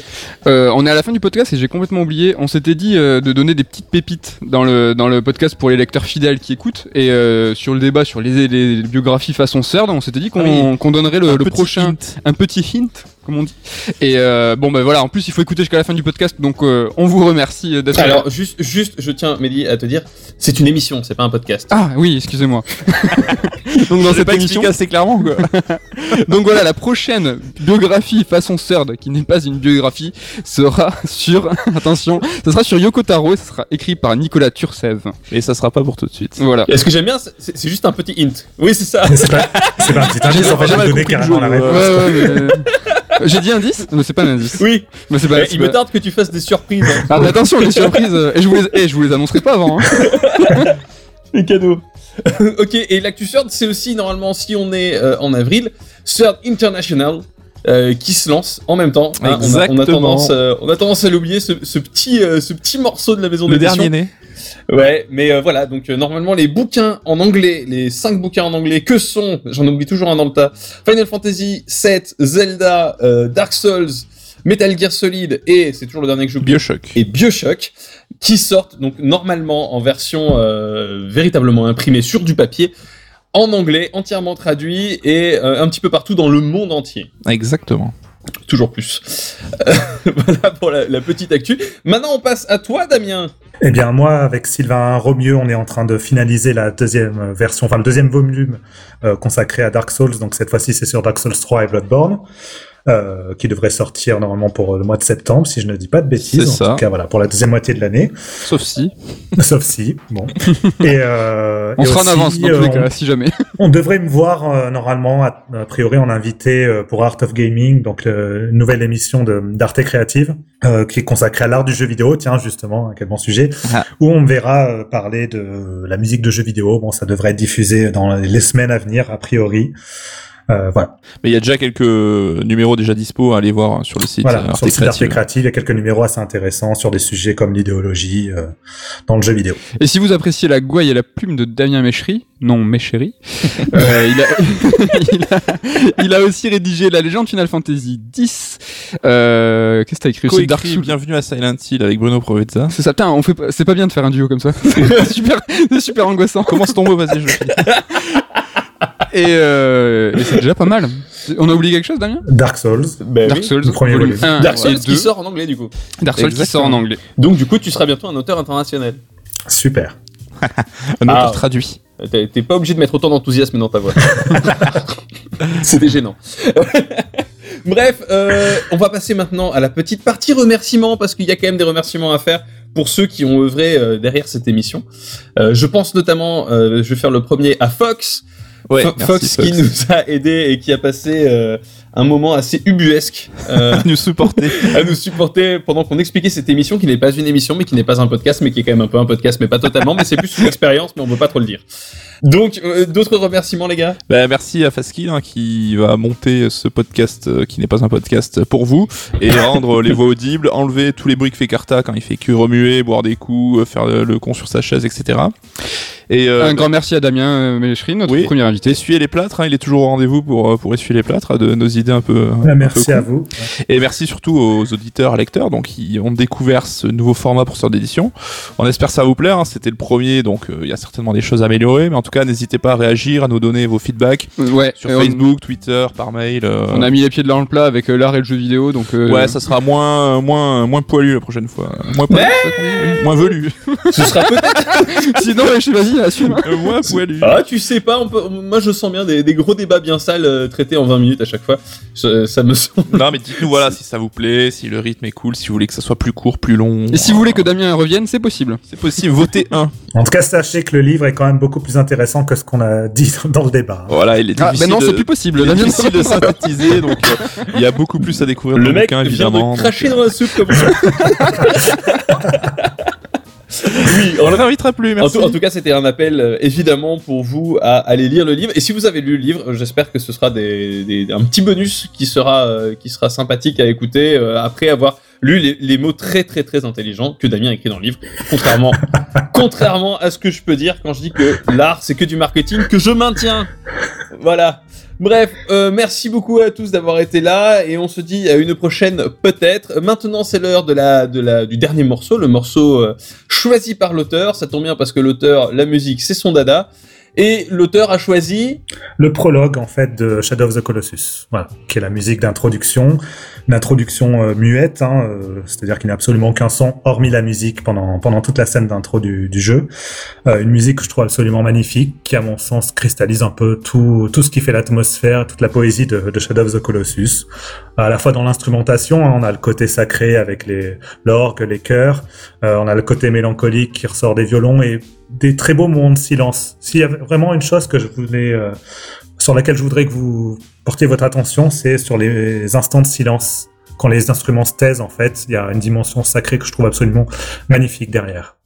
Euh, on est à la fin du podcast et j'ai complètement oublié. On s'était dit euh, de donner des petites pépites dans le, dans le podcast pour les lecteurs fidèles qui écoutent. Et euh, sur le débat sur les, les, les biographies façon CERD, on s'était dit qu'on Ah donnerait le, prochain. Un petit hint, comme on dit. Et euh, bon, ben voilà, en plus il faut écouter jusqu'à la fin du podcast. Donc euh, on vous remercie d'être là. alors, juste, juste, je tiens, Mehdi, à te dire, c'est une émission, c'est pas un podcast. Ah oui, excusez-moi. donc dans J'ai cette pas émission, expliqué assez clairement quoi. donc voilà, la prochaine biographie façon CERD, qui n'est pas une biographie, sera sur, attention, ça sera sur Yoko Taro et ça sera écrit par Nicolas Turcev. Et ça sera pas pour tout de suite. Voilà. Et ce que j'aime bien, c'est c'est juste un petit hint. Oui, c'est ça. C'est pas, c'est pas un petit indice, en fait, donné le carrément la réponse. Ouais, ouais, mais... J'ai dit indice? Mais c'est pas un indice. Oui. Mais c'est pas, Mais c'est il me tarde que tu fasses des surprises. hein. Ah, mais attention, les surprises. euh, Et je vous les, et je vous les annoncerai pas avant. Hein. Les cadeaux. ok, et l'actu Third, c'est aussi normalement, si on est euh, en avril, Third International. euh, qui se lance en même temps. hein. On a- on, a, Exactement. tendance, euh, on a tendance à l'oublier ce, ce petit, euh, ce petit morceau de la maison Le d'édition. dernier né. Ouais, mais euh, voilà, donc euh, normalement les bouquins en anglais, les cinq bouquins en anglais que sont, j'en oublie toujours un dans le tas, Final Fantasy 7, Zelda, euh, Dark Souls, Metal Gear Solid et c'est toujours le dernier que j'oublie Bioshock. et Bioshock qui sortent donc normalement en version véritablement imprimée sur du papier en anglais, entièrement traduit et un petit peu partout dans le monde entier. Exactement. Toujours plus. Euh, voilà pour la, petite actu. Maintenant on passe à toi Damien. Eh bien, moi, avec Sylvain Romieux, on est en train de finaliser la deuxième version, enfin le deuxième volume euh, consacré à Dark Souls. Donc cette fois-ci, c'est sur Dark Souls 3 et Bloodborne, euh, qui devrait sortir normalement pour le mois de septembre, si je ne dis pas de bêtises. En ça. tout cas, voilà, pour la deuxième moitié de l'année, Sauf si. sauf si. Bon. Et, euh, On et sera en avance dans tous euh, les on- cas, si jamais. On devrait me voir euh, normalement, a, a priori, en invité euh, pour Art of Gaming, donc une nouvelle émission d'Arte Créative euh, qui est consacrée à l'art du jeu vidéo. Tiens, justement, quel bon sujet. Ah. Où on me verra euh, parler de la musique de jeux vidéo. Bon, ça devrait être diffusé dans les semaines à venir, a priori. Euh, voilà, Mais il y a déjà quelques numéros déjà dispo à aller voir sur le site. voilà. Arte sur le site Créative. Il y a quelques numéros assez intéressants sur des sujets comme l'idéologie euh, dans le jeu vidéo. Et si vous appréciez la gouaille et la plume de Damien Méchery, non Méchery, euh, il, a, il, a, il a aussi rédigé la légende Final Fantasy X. Euh, Qu'est-ce que t'as écrit aussi? Dark Souls. Bienvenue à Silent Hill avec Bruno Provezza. C'est ça, putain, on fait pas- c'est pas bien de faire un duo comme ça. c'est super, c'est super angoissant. Commence ton mot, vas-y, je. Et, euh, et c'est déjà pas mal. On a oublié quelque chose, Damien? Dark Souls. Ben Dark oui. Souls, le premier volume volume. 1 Dark Souls 2. qui sort en anglais du coup. Dark Souls qui sort en anglais. Donc du coup tu seras bientôt un auteur international. Super. Un autre Ah. traduit. T'es pas obligé de mettre autant d'enthousiasme dans ta voix. C'était gênant. Bref, euh, on va passer maintenant à la petite partie remerciements parce qu'il y a quand même des remerciements à faire pour ceux qui ont œuvré euh, derrière cette émission. Euh, je pense notamment, euh, je vais faire le premier à Fox, Ouais, Fo- merci, Fox qui nous a aidé et qui a passé euh, un moment assez ubuesque euh, nous supporter. à nous supporter pendant qu'on expliquait cette émission qui n'est pas une émission mais qui n'est pas un podcast mais qui est quand même un peu un podcast mais pas totalement mais c'est plus une expérience mais on veut pas trop le dire. Donc euh, d'autres remerciements les gars? Bah, merci à Faskill hein, qui va monter ce podcast euh, qui n'est pas un podcast pour vous et rendre les voix audibles, enlever tous les bruits que fait Carta quand il fait que remuer, boire des coups, euh, faire le, le con sur sa chaise, etc. Et euh, Un grand merci à Damien euh, Méchery, notre Oui. premier invité. essuyer les plâtres, hein, il est toujours au rendez-vous pour, euh, pour essuyer les plâtres, de nos idées un peu. un peu Merci à vous. Et merci surtout aux auditeurs, lecteurs, donc qui ont découvert ce nouveau format pour sorte d'édition. On espère que ça vous plaire. hein. C'était le premier, donc euh, il y a certainement des choses à améliorer, mais en tout cas, n'hésitez pas à réagir, à nous donner vos feedbacks Ouais, sur on- Facebook, Twitter, par mail. euh, On a mis les pieds dans le plat avec euh, l'art et le jeu vidéo, donc euh, Ouais, ça sera moins, moins, moins poilu la prochaine fois. Moins poilu, moins velu. Ce sera peut-être. sinon je sais, vas-y, assume. Euh, moins poilu. Ah tu sais pas, on peut... moi je sens bien des, des gros débats bien sales euh, traités en 20 minutes à chaque fois. Je- ça me semble. Non, mais dites-nous voilà si ça vous plaît, si le rythme est cool, si vous voulez que ça soit plus court, plus long. Et si vous voulez que Damien revienne, c'est possible. c'est possible, votez un. En tout cas, sachez que le livre est quand même beaucoup plus intéressant que ce qu'on a dit dans le débat. Voilà, il est Ah, difficile. ben non, de- c'est plus possible. il est Damien difficile de synthétiser, donc euh, il y a beaucoup plus à découvrir dans Le mec bouquin, vient évidemment. de cracher donc, dans la soupe comme ça. oui, On ne réinvitera plus, En merci. tout, en tout cas, c'était un appel euh, évidemment pour vous à aller lire le livre. Et si vous avez lu le livre, j'espère que ce sera des, des- un petit bonus qui sera euh, qui sera sympathique à écouter euh, après avoir lu les, les mots très très très intelligents que Damien a écrit dans le livre. Contrairement contrairement à ce que je peux dire quand je dis que l'art c'est que du marketing que je maintiens. Voilà. Bref, euh, merci beaucoup à tous d'avoir été là et on se dit à une prochaine peut-être. Maintenant c'est l'heure du dernier morceau, le morceau euh, choisi par l'auteur. Ça tombe bien parce que l'auteur, la musique c'est son dada. Et l'auteur a choisi... Le prologue, en fait, de Shadow of the Colossus. Voilà. Qui est la musique d'introduction. Une introduction euh, muette, hein, euh, c'est-à-dire qu'il n'y a absolument aucun son, hormis la musique, pendant, pendant toute la scène d'intro du, jeu. Euh, une musique que je trouve absolument magnifique, qui, à mon sens, cristallise un peu tout, tout ce qui fait l'atmosphère, toute la poésie de, Shadow of the Colossus. À la fois dans l'instrumentation, hein, on a le côté sacré avec les l'orgue, les chœurs, on a le côté mélancolique qui ressort des violons et des très beaux moments de silence. S'il y a vraiment une chose que je voulais, euh, sur laquelle je voudrais que vous portiez votre attention, c'est sur les instants de silence. Quand les instruments se taisent, en fait, il y a une dimension sacrée que je trouve absolument magnifique derrière.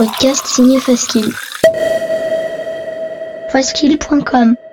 Podcast signé Faskill. Faskill.com